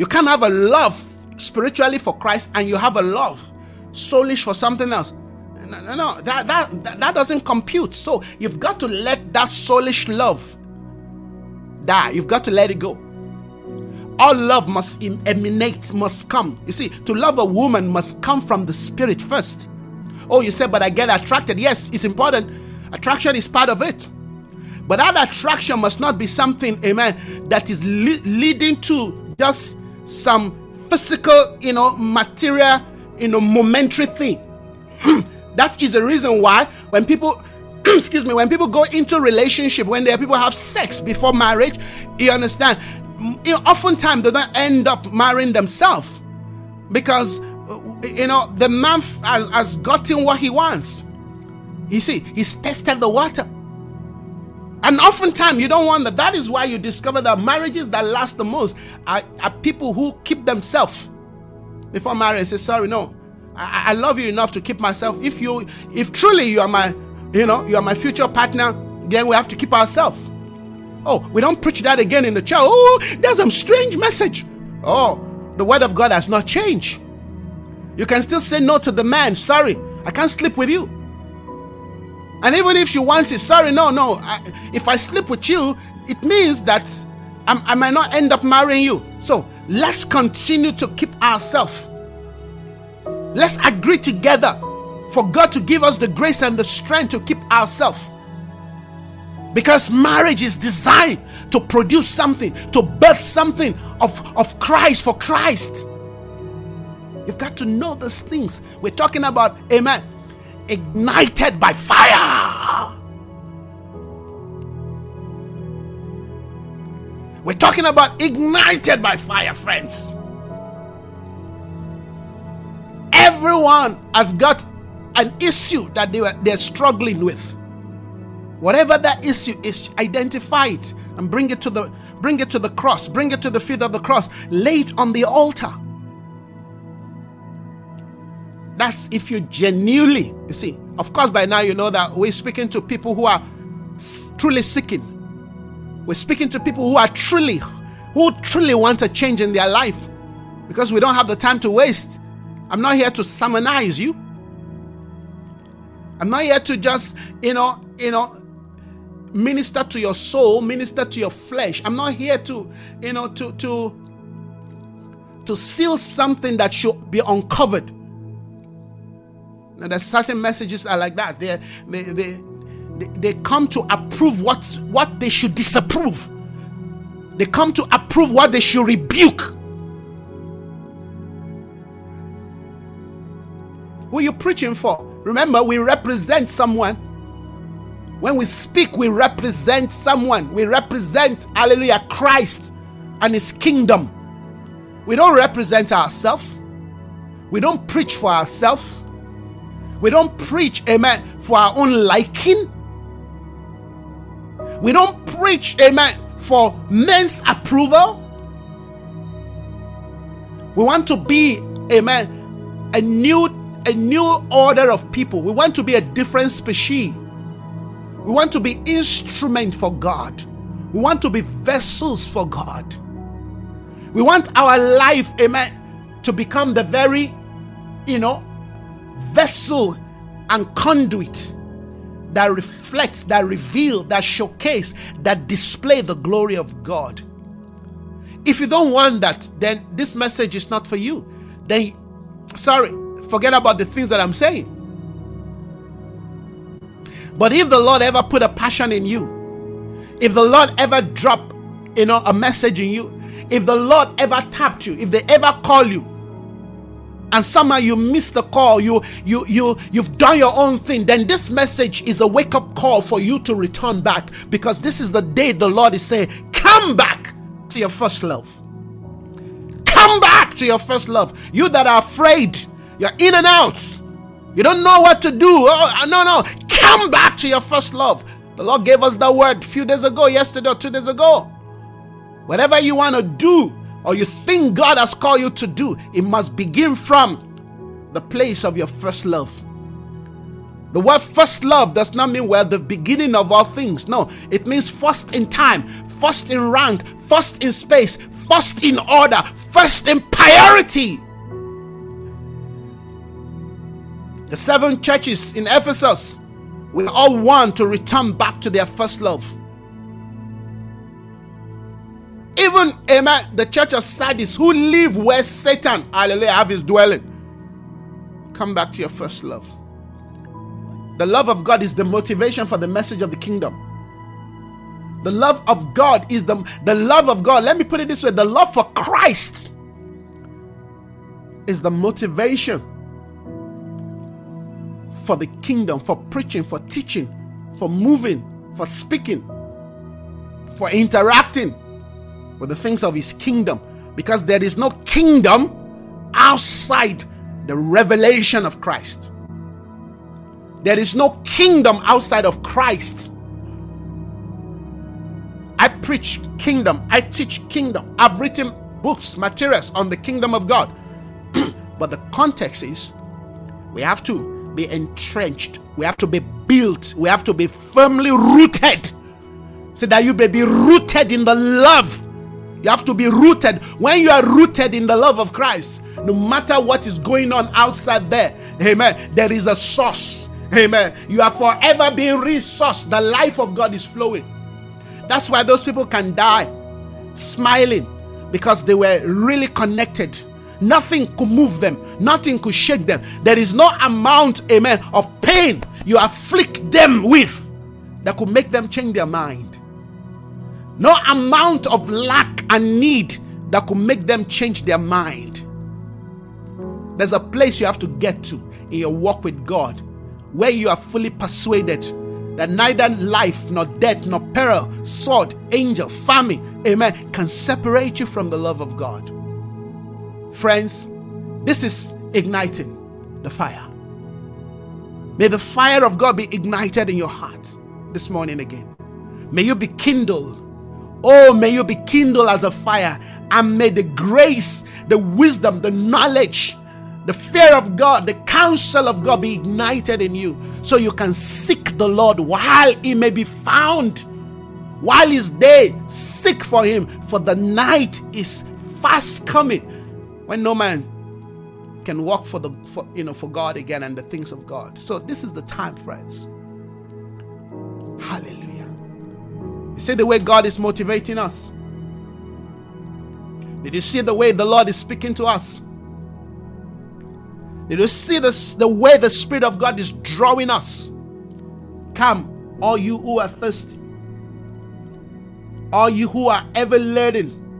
You can't have a love spiritually for Christ and you have a love soulish for something else. No, no, no, that, that, that doesn't compute. So you've got to let that soulish love die. You've got to let it go. All love must emanate, must come. You see, to love a woman must come from the spirit first. Oh, you said, but I get attracted. Yes, it's important. Attraction is part of it. But that attraction must not be something, amen, that is le- leading to just some physical, you know, material, you know, momentary thing. Hmm. that is the reason why when people excuse me, when people go into relationship, when there people have sex before marriage, you understand, you know, oftentimes they don't end up marrying themselves because uh, you know the man has, has gotten what he wants. You see, he's tested the water. And oftentimes you don't want that. That is why you discover that marriages that last the most are, are people who keep themselves before marriage. Say, sorry, no. I, I love you enough to keep myself. If you if truly you are my, you know, you are my future partner, then we have to keep ourselves. Oh, we don't preach that again in the church. Oh, there's some strange message. Oh, the word of God has not changed. You can still say no to the man. Sorry, I can't sleep with you. And even if she wants it, sorry, no, no. I, if I sleep with you, it means that I'm, i might not end up marrying you. So let's continue to keep ourselves. Let's agree together for God to give us the grace and the strength to keep ourselves. Because marriage is designed to produce something, to birth something of, of Christ for Christ. You've got to know those things. We're talking about, amen, ignited by fire. We're talking about ignited by fire, friends. Everyone has got an issue that they were, they're struggling with. Whatever that issue is, identify it and bring it to the bring it to the cross, bring it to the feet of the cross, lay it on the altar. That's if you genuinely, you see, of course, by now you know that we're speaking to people who are truly seeking. We're speaking to people who are truly, who truly want a change in their life because we don't have the time to waste. I'm not here to summonize you. I'm not here to just, you know, you know, minister to your soul, minister to your flesh. I'm not here to, you know, to to to seal something that should be uncovered. Now, there's certain messages are like that. They, they, they, they, come to approve what, what they should disapprove. They come to approve what they should rebuke. Who are you preaching for? Remember, we represent someone. When we speak, we represent someone. We represent, hallelujah, Christ and his kingdom. We don't represent ourselves. We don't preach for ourselves. We don't preach, amen, for our own liking. We don't preach, amen, for men's approval. We want to be, amen, a new a new order of people. We want to be a different species. We want to be instrument for God. We want to be vessels for God. We want our life, amen, to become the very, you know, vessel and conduit that reflects, that reveal, that showcase, that display the glory of God. If you don't want that, then this message is not for you. Then, sorry, forget about the things that I'm saying. But if the Lord ever put a passion in you, if the Lord ever drop you know, a message in you, if the Lord ever tapped you, if they ever call you, and somehow you miss the call, you you you you've done your own thing, then this message is a wake-up call for you to return back because this is the day the Lord is saying, Come back to your first love. Come back to your first love. You that are afraid, you're in and out. You don't know what to do. Oh, uh, no, no. Come back to your first love. The Lord gave us that word a few days ago, yesterday or two days ago. Whatever you want to do or you think God has called you to do, it must begin from the place of your first love. The word first love does not mean well the beginning of all things. No, it means first in time, first in rank, first in space, first in order, first in priority. The seven churches in Ephesus we all want to return back to their first love. Even, amen, the church of Sardis who live where Satan, hallelujah, have his dwelling. Come back to your first love. The love of God is the motivation for the message of the kingdom. The love of God is the, the love of God. Let me put it this way the love for Christ is the motivation for the kingdom, for preaching, for teaching, for moving, for speaking, for interacting with the things of his kingdom. Because there is no kingdom outside the revelation of Christ. There is no kingdom outside of Christ. I preach kingdom, I teach kingdom. I've written books, materials on the kingdom of God. but the context is we have to be entrenched. We have to be built. We have to be firmly rooted. So that you may be rooted in the love. You have to be rooted. When you are rooted in the love of Christ, no matter what is going on outside there, amen, there is a source. Amen. You are forever being resourced. The life of God is flowing. That's why those people can die smiling because they were really connected Nothing could move them, nothing could shake them. There is no amount, amen, of pain you afflict them with that could make them change their mind. No amount of lack and need that could make them change their mind. There's a place you have to get to in your walk with God where you are fully persuaded that neither life, nor death, nor peril, sword, angel, famine, amen, can separate you from the love of God. Friends, this is igniting the fire. May the fire of God be ignited in your heart this morning again. May you be kindled. Oh, may you be kindled as a fire. And may the grace, the wisdom, the knowledge, the fear of God, the counsel of God be ignited in you so you can seek the Lord while he may be found. While his day, seek for him, for the night is fast coming when no man can walk for the for, you know for God again and the things of God. So this is the time, friends. Hallelujah. See the way God is motivating us. Did you see the way the Lord is speaking to us? Did you see this, the way the Spirit of God is drawing us? Come, all you who are thirsty, all you who are ever laden.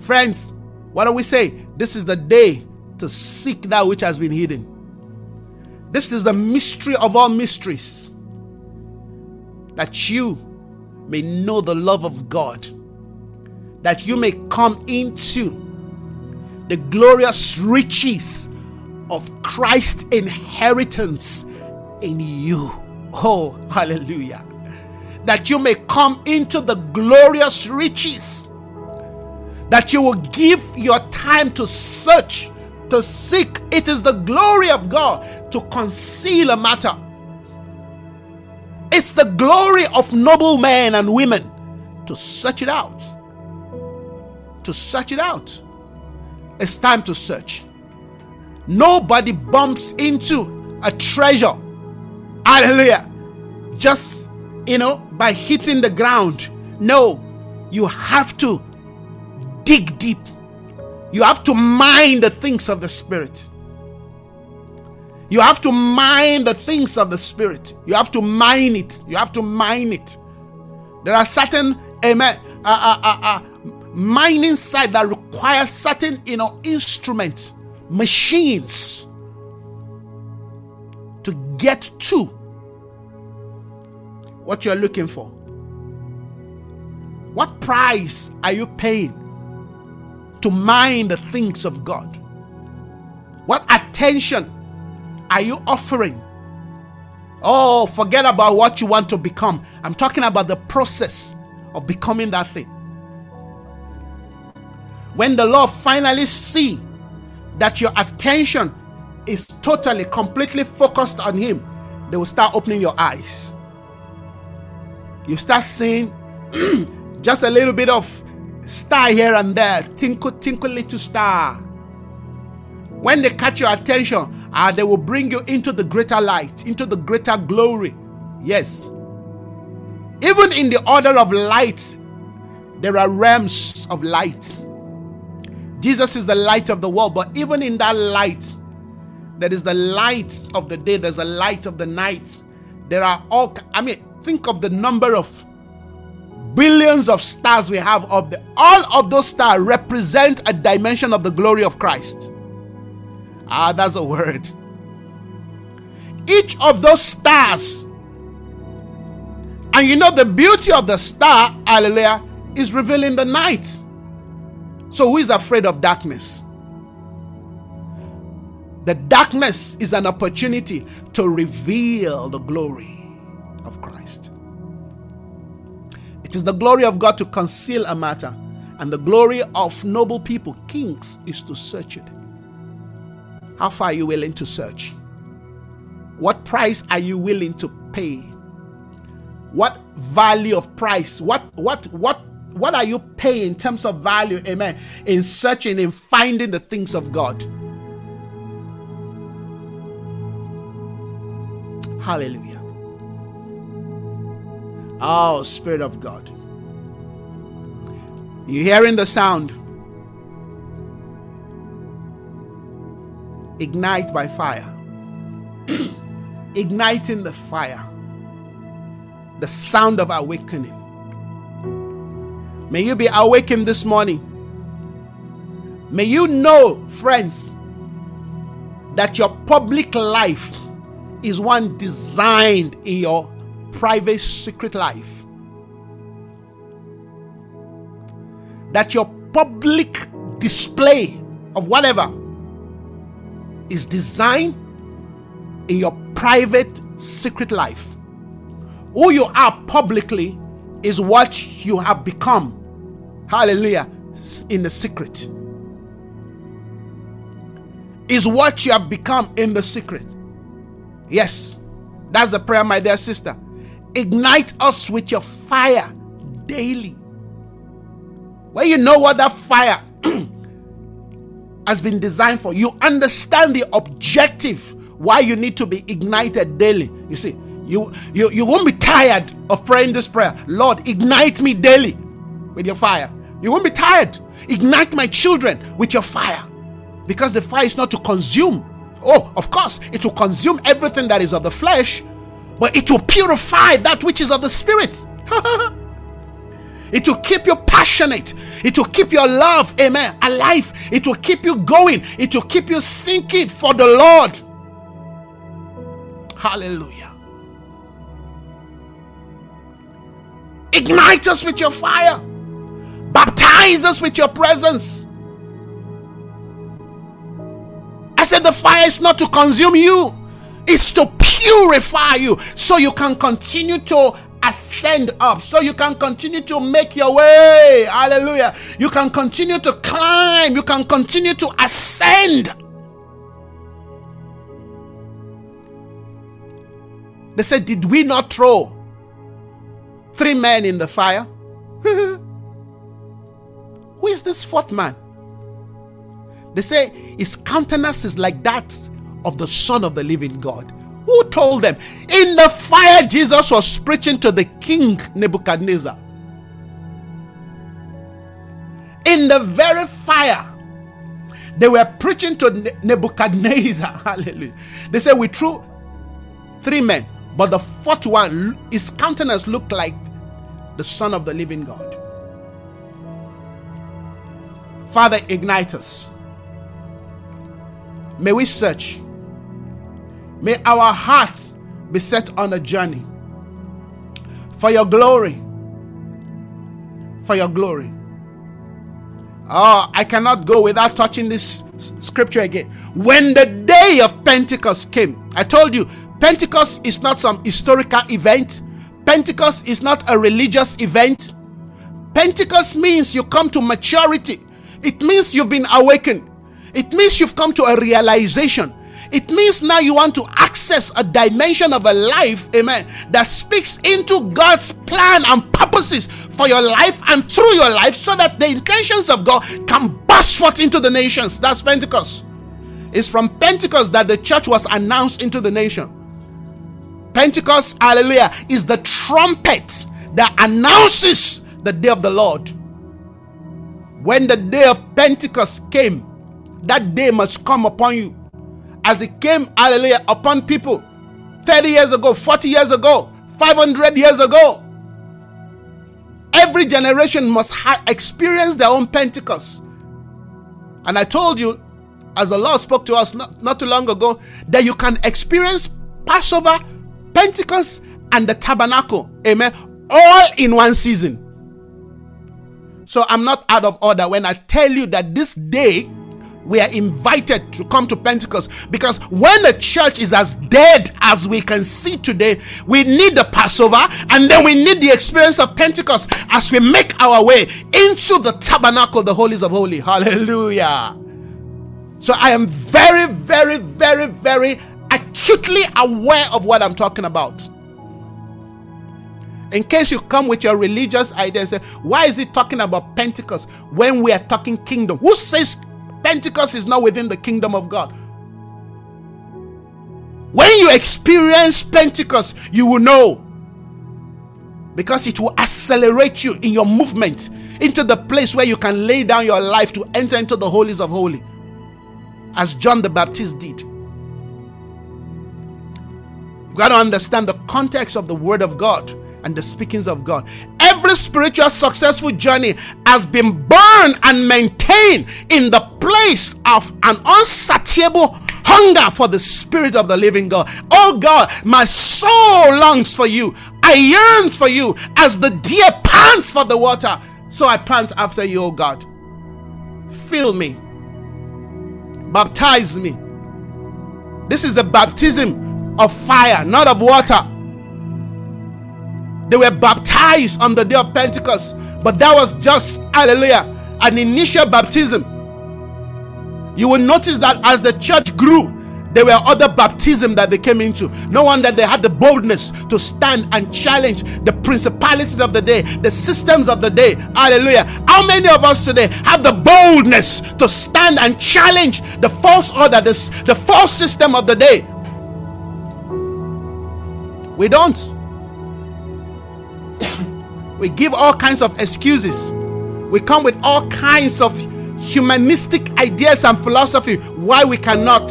Friends, what don't we say? This is the day to seek that which has been hidden. This is the mystery of all mysteries. That you may know the love of God. That you may come into the glorious riches of Christ's inheritance in you. Oh, hallelujah. That you may come into the glorious riches that you will give your time to search, to seek. It is the glory of God to conceal a matter. It's the glory of noble men and women to search it out. To search it out. It's time to search. Nobody bumps into a treasure. Hallelujah. Just, you know, by hitting the ground. No, you have to dig deep. You have to mine the things of the Spirit. You have to mine the things of the Spirit. You have to mine it. You have to mine it. There are certain amen, a, a, a, a mining site that requires certain, you know, instruments, machines to get to what you're looking for. What price are you paying to mine the things of God? What attention are you offering? Oh, forget about what you want to become. I'm talking about the process of becoming that thing. When the Lord finally see that your attention is totally, completely focused on Him, they will start opening your eyes. You start seeing just a little bit of star here and there, tinkle, tinkle, little star. When they catch your attention, uh, they will bring you into the greater light, into the greater glory. Yes. Even in the order of light, there are realms of light. Jesus is the light of the world, but even in that light, there is the light of the day, there's a light of the night. There are all, I mean, think of the number of billions of stars we have of the all of those stars represent a dimension of the glory of Christ. Ah, that's a word. Each of those stars, and you know the beauty of the star, hallelujah, is revealing the night. So, who is afraid of darkness? The darkness is an opportunity to reveal the glory of Christ. It is the glory of God to conceal a matter, and the glory of noble people, kings, is to search it. How far are you willing to search? What price are you willing to pay? What value of price? What what what what are you paying in terms of value, amen, in searching, in finding the things of God? Hallelujah. Oh, Spirit of God. You hearing the sound? Ignite by fire. Igniting the fire. The sound of awakening. May you be awakened this morning. May you know, friends, that your public life is one designed in your private secret life. That your public display of whatever is designed in your private secret life. Who you are publicly is what you have become Hallelujah. In the secret. Is what you have become in the secret. Yes. That's the prayer, my dear sister. Ignite us with your fire daily. When you know what that fire has been designed for, you understand the objective why you need to be ignited daily. You see, you you you won't be tired of praying this prayer. Lord, ignite me daily with your fire. You won't be tired. Ignite my children with your fire. Because the fire is not to consume. Oh, of course, it will consume everything that is of the flesh, but it will purify that which is of the spirit. it will keep you passionate. It will keep your love, amen, alive. It will keep you going. It will keep you sinking for the Lord. Hallelujah. Ignite us with your fire. Baptize us with your presence. I said, the fire is not to consume you, it's to purify you so you can continue to ascend up, so you can continue to make your way. Hallelujah. You can continue to climb, you can continue to ascend. They said, Did we not throw three men in the fire? Who is this fourth man? They say his countenance is like that of the Son of the living God. Who told them? In the fire, Jesus was preaching to the king Nebuchadnezzar. In the very fire, they were preaching to Nebuchadnezzar. Hallelujah. They said, We threw three men, but the fourth one, his countenance looked like the Son of the living God. Father, ignite us. May we search. May our hearts be set on a journey for your glory. For your glory. Oh, I cannot go without touching this scripture again. When the day of Pentecost came, I told you, Pentecost is not some historical event, Pentecost is not a religious event. Pentecost means you come to maturity, it means you've been awakened, it means you've come to a realization. It means now you want to access a dimension of a life, amen, that speaks into God's plan and purposes for your life and through your life so that the intentions of God can burst forth into the nations. That's Pentecost. It's from Pentecost that the church was announced into the nation. Pentecost, hallelujah, is the trumpet that announces the day of the Lord. When the day of Pentecost came, that day must come upon you as it came, hallelujah, upon people 30 years ago, 40 years ago, 500 years ago. Every generation must ha- experience their own Pentecost. And I told you, as the Lord spoke to us not, not too long ago, that you can experience Passover, Pentecost, and the tabernacle. Amen. All in one season. So I'm not out of order when I tell you that this day we are invited to come to Pentecost because when the church is as dead as we can see today, we need the Passover and then we need the experience of Pentecost as we make our way into the tabernacle, the holies of holy. Hallelujah. So I am very, very, very, very acutely aware of what I'm talking about. In case you come with your religious idea and say, why is he talking about Pentecost when we are talking kingdom? Who says Pentecost is not within the kingdom of God. When you experience Pentecost, you will know because it will accelerate you in your movement into the place where you can lay down your life to enter into the holies of holy as John the Baptist did. You've got to understand the context of the word of God and the speakings of God. Every spiritual successful journey has been born and maintained in the place of an unsatiable hunger for the spirit of the living God. Oh God, my soul longs for you. I yearn for you as the deer pants for the water. So I pant after you, oh God. Fill me. Baptize me. This is a baptism of fire, not of water. They were baptized on the day of Pentecost, but that was just, hallelujah, an initial baptism. You will notice that as the church grew, there were other baptism that they came into. No wonder they had the boldness to stand and challenge the principalities of the day, the systems of the day. Hallelujah. How many of us today have the boldness to stand and challenge the false order, this, the false system of the day? We don't. we give all kinds of excuses. We come with all kinds of humanistic ideas and philosophy why we cannot.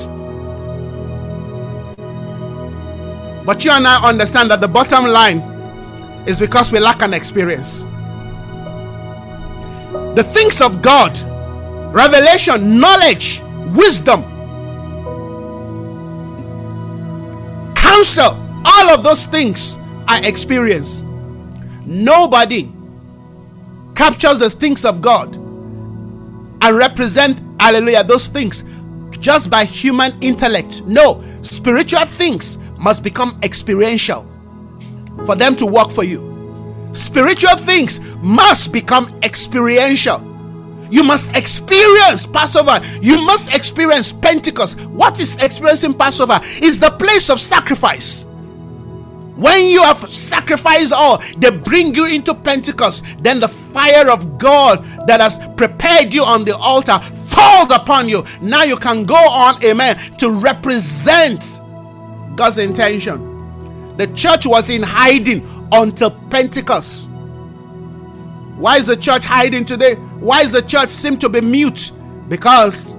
But you and I understand that the bottom line is because we lack an experience. The things of God, revelation, knowledge, wisdom, counsel, all of those things are experience. Nobody captures the things of God and represent, hallelujah, those things just by human intellect. No, spiritual things must become experiential for them to work for you. Spiritual things must become experiential. You must experience Passover. You must experience Pentecost. What is experiencing Passover? Is the place of sacrifice. When you have sacrificed all, they bring you into Pentecost. Then the fire of God that has prepared you on the altar falls upon you. Now you can go on, amen, to represent God's intention. The church was in hiding until Pentecost. Why is the church hiding today? Why is the church seem to be mute? Because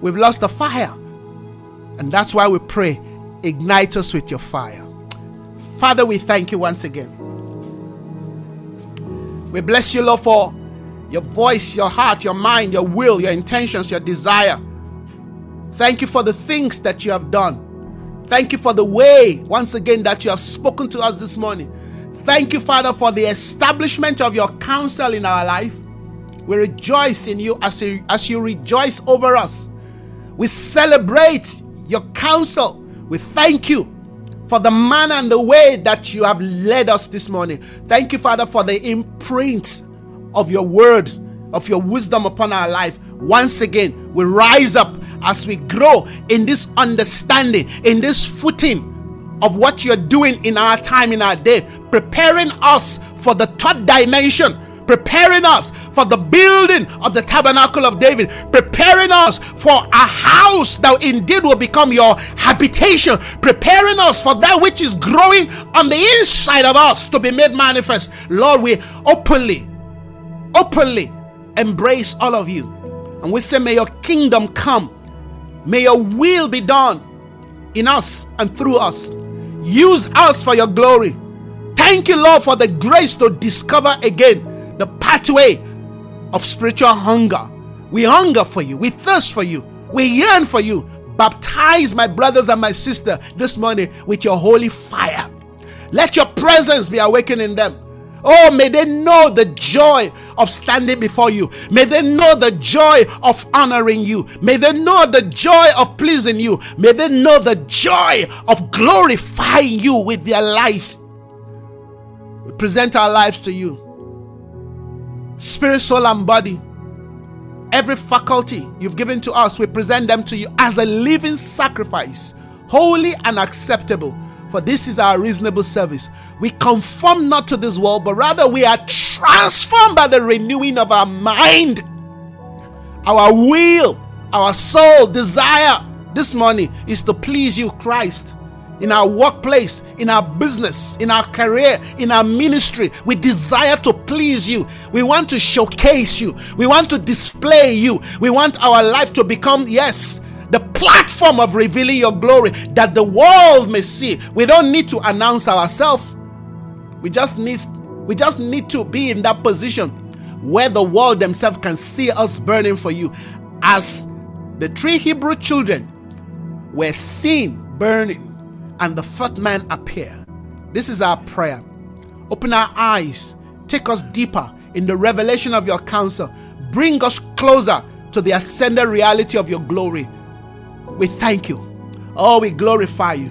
we've lost the fire. And that's why we pray, ignite us with your fire. Father, we thank you once again. We bless you, Lord, for your voice, your heart, your mind, your will, your intentions, your desire. Thank you for the things that you have done. Thank you for the way, once again, that you have spoken to us this morning. Thank you, Father, for the establishment of your counsel in our life. We rejoice in you as you, as you rejoice over us. We celebrate your counsel. We thank you for the manner and the way that you have led us this morning. Thank you, Father, for the imprint of your word, of your wisdom upon our life. Once again, we rise up as we grow in this understanding, in this footing of what you're doing in our time, in our day, preparing us for the third dimension preparing us for the building of the tabernacle of David, preparing us for a house that indeed will become your habitation, preparing us for that which is growing on the inside of us to be made manifest. Lord, we openly, openly embrace all of you. And we say, May your kingdom come May your will be done in us and through us. Use us for your glory. Thank you, Lord, for the grace to discover again the pathway of spiritual hunger. We hunger for you, we thirst for you, we yearn for you. Baptize my brothers and my sister this morning with your holy fire. Let your presence be awakened in them. Oh, may they know the joy of standing before you. May they know the joy of honoring you. May they know the joy of pleasing you. May they know the joy of glorifying you with their life. We present our lives to you. Spirit, soul, and body. Every faculty you've given to us, we present them to you as a living sacrifice, holy and acceptable for this is our reasonable service. We conform not to this world, but rather we are transformed by the renewing of our mind, our will, our soul, desire this morning is to please you, Christ. In our workplace, in our business, in our career, in our ministry, we desire to please you. We want to showcase you. We want to display you. We want our life to become, yes, the platform of revealing your glory that the world may see. We don't need to announce ourselves. We just need we just need to be in that position where the world themselves can see us burning for you as the three Hebrew children were seen burning and the fourth man appeared. This is our prayer. Open our eyes, take us deeper in the revelation of your counsel, bring us closer to the ascended reality of your glory we thank you. Oh, we glorify you.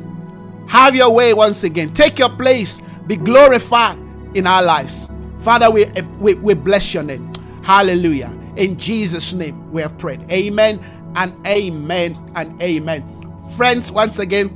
Have your way once again. Take your place. Be glorified in our lives. Father, we, we, we bless your name. Hallelujah. In Jesus' name we have prayed. Amen and amen and amen. Friends, once again,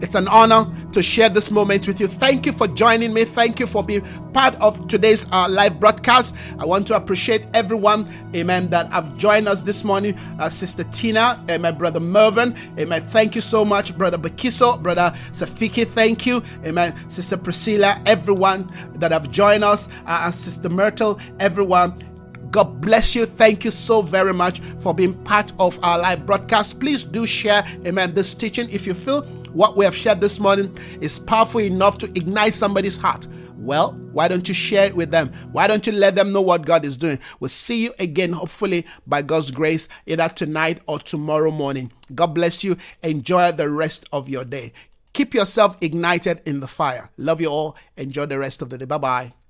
it's an honor to share this moment with you. Thank you for joining me. Thank you for being part of today's uh, live broadcast. I want to appreciate everyone, amen, that have joined us this morning. Uh, Sister Tina and my brother Mervin, amen. Thank you so much, brother Bakiso, brother Safiki, thank you, amen. Sister Priscilla, everyone that have joined us, uh, Sister Myrtle, everyone. God bless you. Thank you so very much for being part of our live broadcast. Please do share, amen, this teaching if you feel what we have shared this morning is powerful enough to ignite somebody's heart, well, why don't you share it with them? Why don't you let them know what God is doing? We'll see you again, hopefully, by God's grace, either tonight or tomorrow morning. God bless you. Enjoy the rest of your day. Keep yourself ignited in the fire. Love you all. Enjoy the rest of the day. Bye bye.